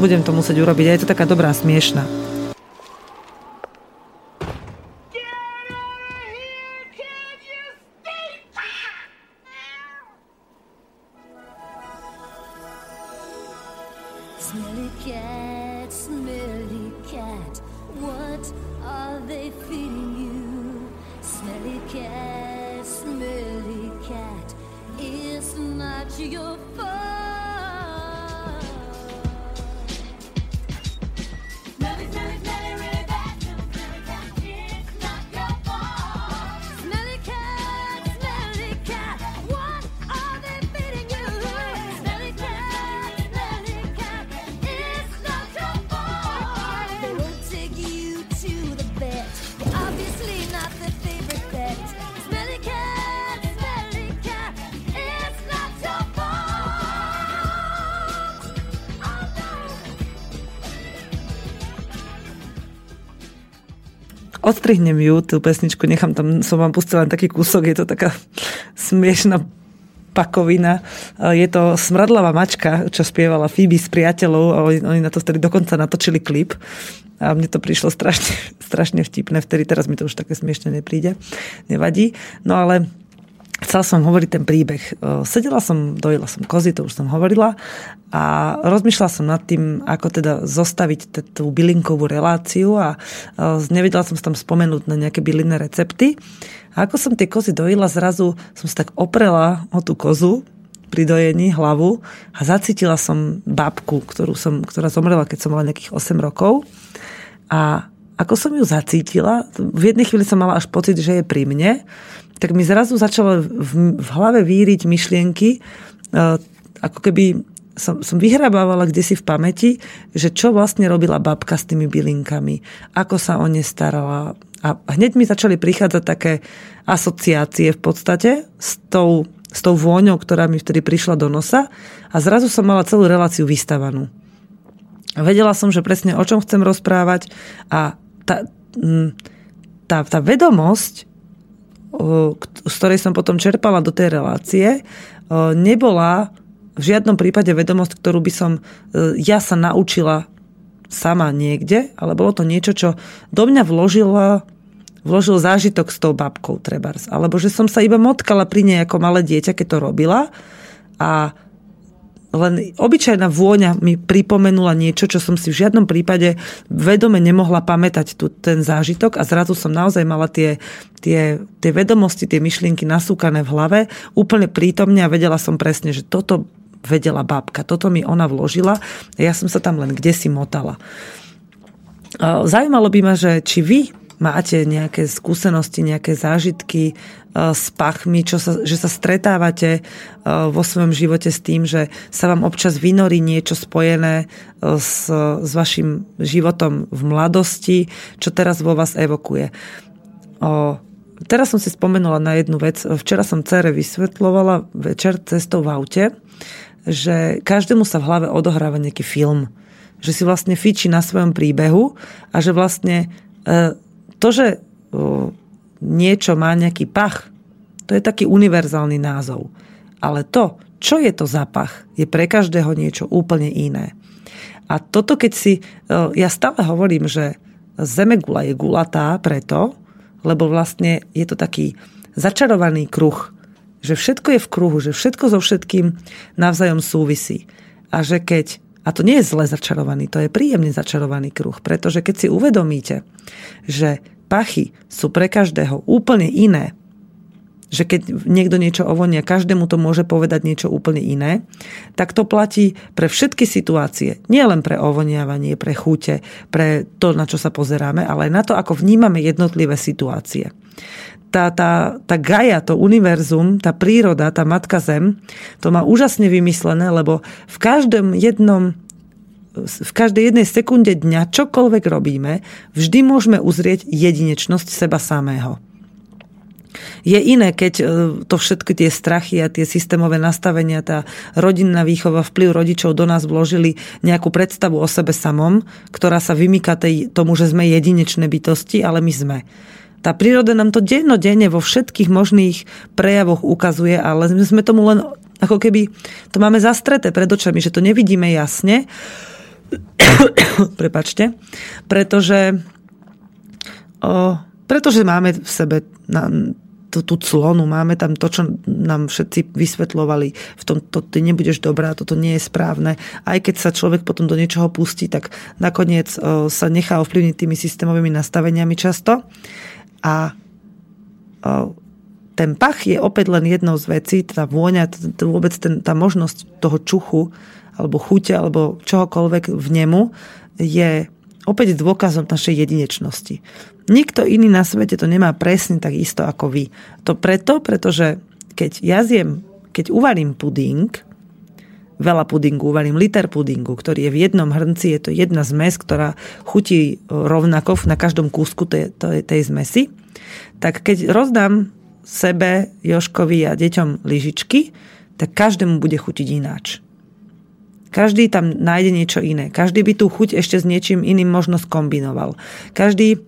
B: Budem to musieť urobiť a je to taká dobrá smiešna. Odstrihnem ju, tú pesničku, nechám tam, som vám pustila len taký kúsok, je to taká smiešná pakovina. Je to smradlavá mačka, čo spievala Phoebe s priateľov a oni, oni na to vtedy dokonca natočili klip. A mne to prišlo strašne, [LAUGHS] strašne vtipné vtedy, teraz mi to už také smiešne nepríde, nevadí. No ale chcela som hovoriť ten príbeh. Sedela som, dojela som kozy, to už som hovorila a rozmýšľala som nad tým, ako teda zostaviť tú bylinkovú reláciu a nevedela som sa tam spomenúť na nejaké bylinné recepty. A ako som tie kozy dojila, zrazu som sa tak oprela o tú kozu pri dojení hlavu a zacítila som babku, ktorú som, ktorá zomrela, keď som mala nejakých 8 rokov. A ako som ju zacítila, v jednej chvíli som mala až pocit, že je pri mne tak mi zrazu začalo v, v hlave víriť myšlienky, uh, ako keby som, som vyhrabávala kde si v pamäti, že čo vlastne robila babka s tými bylinkami, ako sa o ne starala. A hneď mi začali prichádzať také asociácie v podstate s tou, s tou vôňou, ktorá mi vtedy prišla do nosa a zrazu som mala celú reláciu vystavanú. Vedela som, že presne o čom chcem rozprávať a tá, tá, tá vedomosť z ktorej som potom čerpala do tej relácie, nebola v žiadnom prípade vedomosť, ktorú by som e, ja sa naučila sama niekde, ale bolo to niečo, čo do mňa vložila vložil zážitok s tou babkou trebárs. Alebo že som sa iba motkala pri nej ako malé dieťa, keď to robila a len obyčajná vôňa mi pripomenula niečo, čo som si v žiadnom prípade vedome nemohla pamätať tu, ten zážitok a zrazu som naozaj mala tie, tie, tie vedomosti, tie myšlienky nasúkané v hlave, úplne prítomne a vedela som presne, že toto vedela babka, toto mi ona vložila a ja som sa tam len kde si motala. Zaujímalo by ma, že či vy máte nejaké skúsenosti, nejaké zážitky s pachmi, čo sa, že sa stretávate vo svojom živote s tým, že sa vám občas vynorí niečo spojené s, s vašim životom v mladosti, čo teraz vo vás evokuje. O, teraz som si spomenula na jednu vec. Včera som cere vysvetlovala večer cestou v aute, že každému sa v hlave odohráva nejaký film že si vlastne fičí na svojom príbehu a že vlastne to, že niečo má nejaký pach, to je taký univerzálny názov. Ale to, čo je to za pach, je pre každého niečo úplne iné. A toto, keď si... Ja stále hovorím, že zemegula je gulatá preto, lebo vlastne je to taký začarovaný kruh, že všetko je v kruhu, že všetko so všetkým navzájom súvisí. A že keď a to nie je zle začarovaný, to je príjemne začarovaný kruh, pretože keď si uvedomíte, že pachy sú pre každého úplne iné, že keď niekto niečo ovonia, každému to môže povedať niečo úplne iné, tak to platí pre všetky situácie. Nie len pre ovoniavanie, pre chute, pre to, na čo sa pozeráme, ale aj na to, ako vnímame jednotlivé situácie tá, tá, tá Gaia, to univerzum, tá príroda, tá Matka Zem, to má úžasne vymyslené, lebo v každom jednom v každej jednej sekunde dňa, čokoľvek robíme, vždy môžeme uzrieť jedinečnosť seba samého. Je iné, keď e, to všetky tie strachy a tie systémové nastavenia, tá rodinná výchova, vplyv rodičov do nás vložili nejakú predstavu o sebe samom, ktorá sa vymýka tej, tomu, že sme jedinečné bytosti, ale my sme. Tá príroda nám to dennodenne vo všetkých možných prejavoch ukazuje, ale my sme tomu len ako keby to máme zastreté pred očami, že to nevidíme jasne. [COUGHS] Prepačte. Pretože o, pretože máme v sebe na, tú, tú clonu, máme tam to, čo nám všetci vysvetlovali, v tom to, ty nebudeš dobrá, toto nie je správne. Aj keď sa človek potom do niečoho pustí, tak nakoniec o, sa nechá ovplyvniť tými systémovými nastaveniami často. A ten pach je opäť len jednou z vecí, tá vôňa, vôbec ten, tá možnosť toho čuchu, alebo chute, alebo čohokoľvek v nemu, je opäť dôkazom našej jedinečnosti. Nikto iný na svete to nemá presne tak isto ako vy. To preto, pretože keď ja zjem, keď uvarím puding, veľa pudingu, uvarím liter pudingu, ktorý je v jednom hrnci, je to jedna zmes, ktorá chutí rovnako na každom kúsku tej, tej, tej zmesi, tak keď rozdám sebe, Joškovi a deťom lyžičky, tak každému bude chutiť ináč. Každý tam nájde niečo iné. Každý by tú chuť ešte s niečím iným možno skombinoval. Každý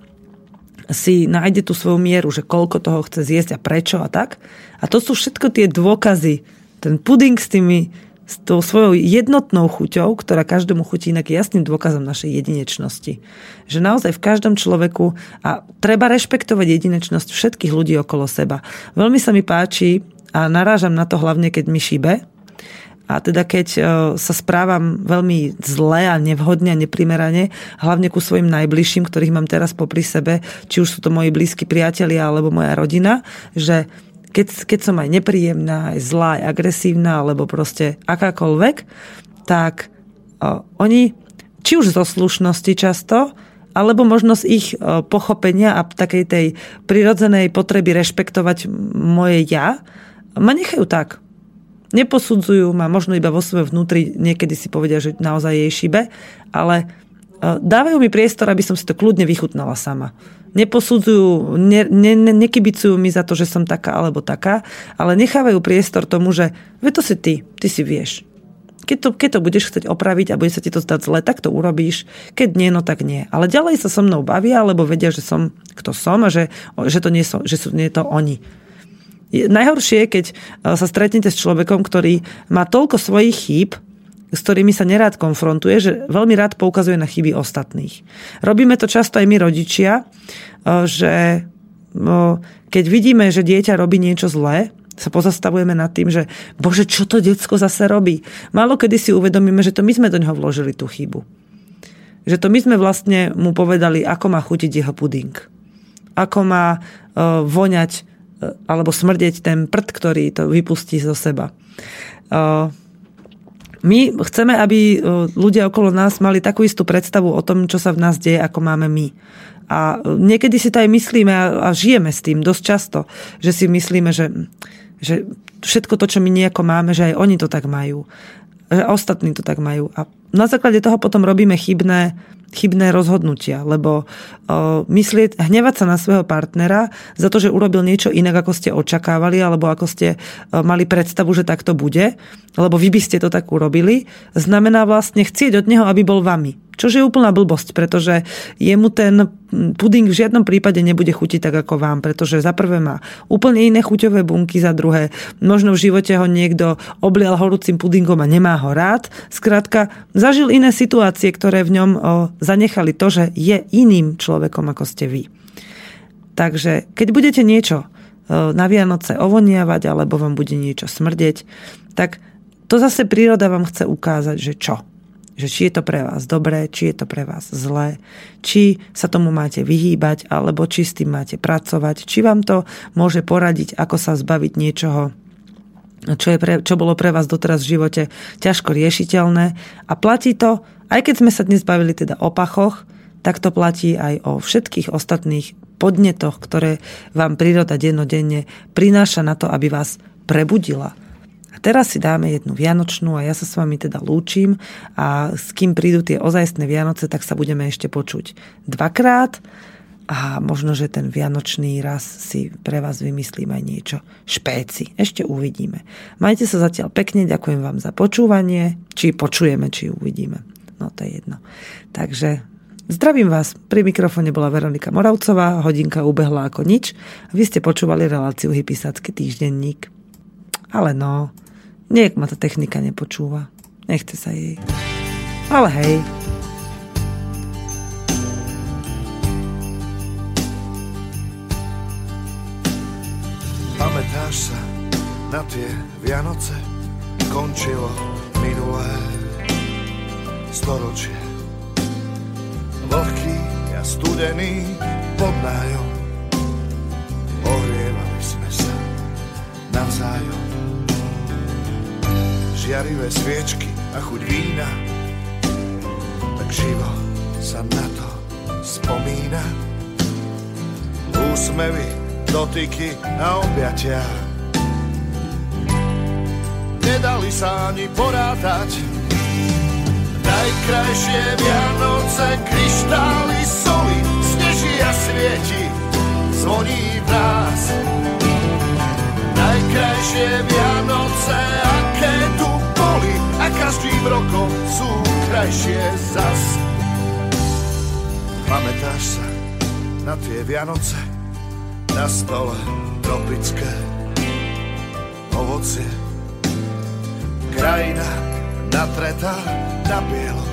B: si nájde tú svoju mieru, že koľko toho chce zjesť a prečo a tak. A to sú všetko tie dôkazy. Ten puding s tými s tou svojou jednotnou chuťou, ktorá každému chutí inak jasným dôkazom našej jedinečnosti. Že naozaj v každom človeku a treba rešpektovať jedinečnosť všetkých ľudí okolo seba. Veľmi sa mi páči a narážam na to hlavne, keď mi šíbe, a teda keď e, sa správam veľmi zle a nevhodne a neprimerane, hlavne ku svojim najbližším, ktorých mám teraz popri sebe, či už sú to moji blízki priatelia alebo moja rodina, že keď, keď som aj nepríjemná, aj zlá, aj agresívna, alebo proste akákoľvek, tak o, oni, či už zo slušnosti často, alebo možno z ich o, pochopenia a takej tej prirodzenej potreby rešpektovať moje ja, ma nechajú tak. Neposudzujú ma, možno iba vo svojom vnútri, niekedy si povedia, že naozaj jej šibe, ale dávajú mi priestor, aby som si to kľudne vychutnala sama neposudzujú, ne, ne, ne, nekybicujú mi za to, že som taká alebo taká, ale nechávajú priestor tomu, že ve to si ty, ty si vieš. Keď to, keď to budeš chcieť opraviť a bude sa ti to zdať zle, tak to urobíš. Keď nie, no tak nie. Ale ďalej sa so mnou bavia, alebo vedia, že som kto som a že, že, to nie sú, že sú nie to oni. Najhoršie je, keď e, sa stretnete s človekom, ktorý má toľko svojich chýb, s ktorými sa nerád konfrontuje, že veľmi rád poukazuje na chyby ostatných. Robíme to často aj my rodičia, že keď vidíme, že dieťa robí niečo zlé, sa pozastavujeme nad tým, že bože, čo to decko zase robí. Málo kedy si uvedomíme, že to my sme do neho vložili tú chybu. Že to my sme vlastne mu povedali, ako má chutiť jeho puding. Ako má uh, voňať alebo smrdeť ten prd, ktorý to vypustí zo seba. My chceme, aby ľudia okolo nás mali takú istú predstavu o tom, čo sa v nás deje, ako máme my. A niekedy si to aj myslíme a žijeme s tým dosť často, že si myslíme, že, že všetko to, čo my nejako máme, že aj oni to tak majú. Ostatní to tak majú. A na základe toho potom robíme chybné chybné rozhodnutia, lebo uh, myslieť, hnevať sa na svojho partnera za to, že urobil niečo inak, ako ste očakávali, alebo ako ste uh, mali predstavu, že tak to bude, lebo vy by ste to tak urobili, znamená vlastne chcieť od neho, aby bol vami. Čož je úplná blbosť, pretože jemu ten puding v žiadnom prípade nebude chutiť tak ako vám, pretože za prvé má úplne iné chuťové bunky, za druhé možno v živote ho niekto oblial horúcim pudingom a nemá ho rád. Skrátka, zažil iné situácie, ktoré v ňom zanechali to, že je iným človekom ako ste vy. Takže keď budete niečo na Vianoce ovoniavať alebo vám bude niečo smrdeť, tak to zase príroda vám chce ukázať, že čo že či je to pre vás dobré, či je to pre vás zlé, či sa tomu máte vyhýbať, alebo či s tým máte pracovať, či vám to môže poradiť, ako sa zbaviť niečoho, čo, je pre, čo bolo pre vás doteraz v živote ťažko riešiteľné. A platí to, aj keď sme sa dnes bavili teda o pachoch, tak to platí aj o všetkých ostatných podnetoch, ktoré vám príroda dennodenne prináša na to, aby vás prebudila teraz si dáme jednu Vianočnú a ja sa s vami teda lúčim a s kým prídu tie ozajstné Vianoce, tak sa budeme ešte počuť dvakrát a možno, že ten Vianočný raz si pre vás vymyslím aj niečo špéci. Ešte uvidíme. Majte sa zatiaľ pekne, ďakujem vám za počúvanie, či počujeme, či uvidíme. No to je jedno. Takže Zdravím vás, pri mikrofóne bola Veronika Moravcová, hodinka ubehla ako nič. Vy ste počúvali reláciu Hypisácky týždenník. Ale no, Niek ma tá technika nepočúva. Nechce sa jej. Ale hej.
D: Pamätáš sa na tie Vianoce? Končilo minulé storočie. Vlhký a studený pod nájom. Ohrievali sme sa navzájom žiarivé sviečky a chuť vína, tak živo sa na to spomína. Úsmevy, dotyky a objatia nedali sa ani porátať. Najkrajšie Vianoce, kryštály, soli, sneží a svieti, zvoní v nás. Najkrajšie Vianoce, aké každým rokom sú krajšie zas. Pamätáš sa na tie Vianoce, na stole tropické ovocie. Krajina natretá na bielo,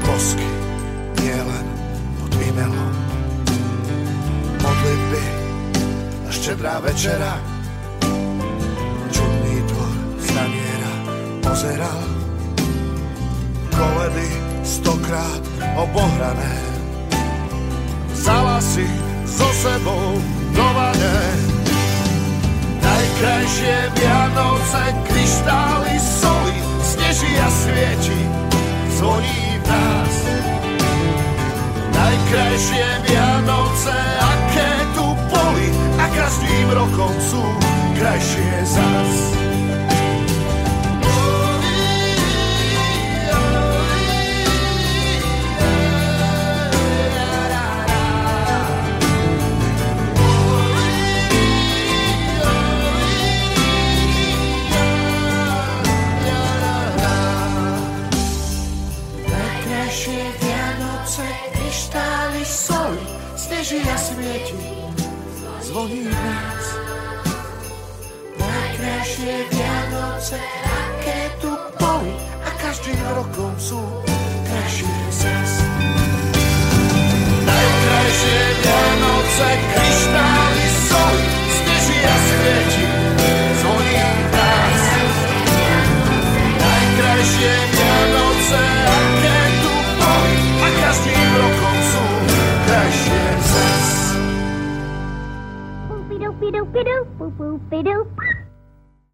D: bosky nielen pod imelom. Modlitby a štedrá večera, pozeral koledy stokrát obohrané. Vzala si so sebou do Najkrajšie Vianoce, kryštály, soli, sneží a svieti, zvoní v nás. Najkrajšie Vianoce, aké tu boli a každým rokom sú krajšie zas. Zvoní nás. Najkrajšie Vianoce, aké tu boli a každým rokom sú krajšie zas. Najkrajšie Vianoce, kryštály, soli, a svieti, zvoní nás. Najkrajšie Vianoce, aké
A: Beedoo, beedoo, boop, boop, beedoo, boop.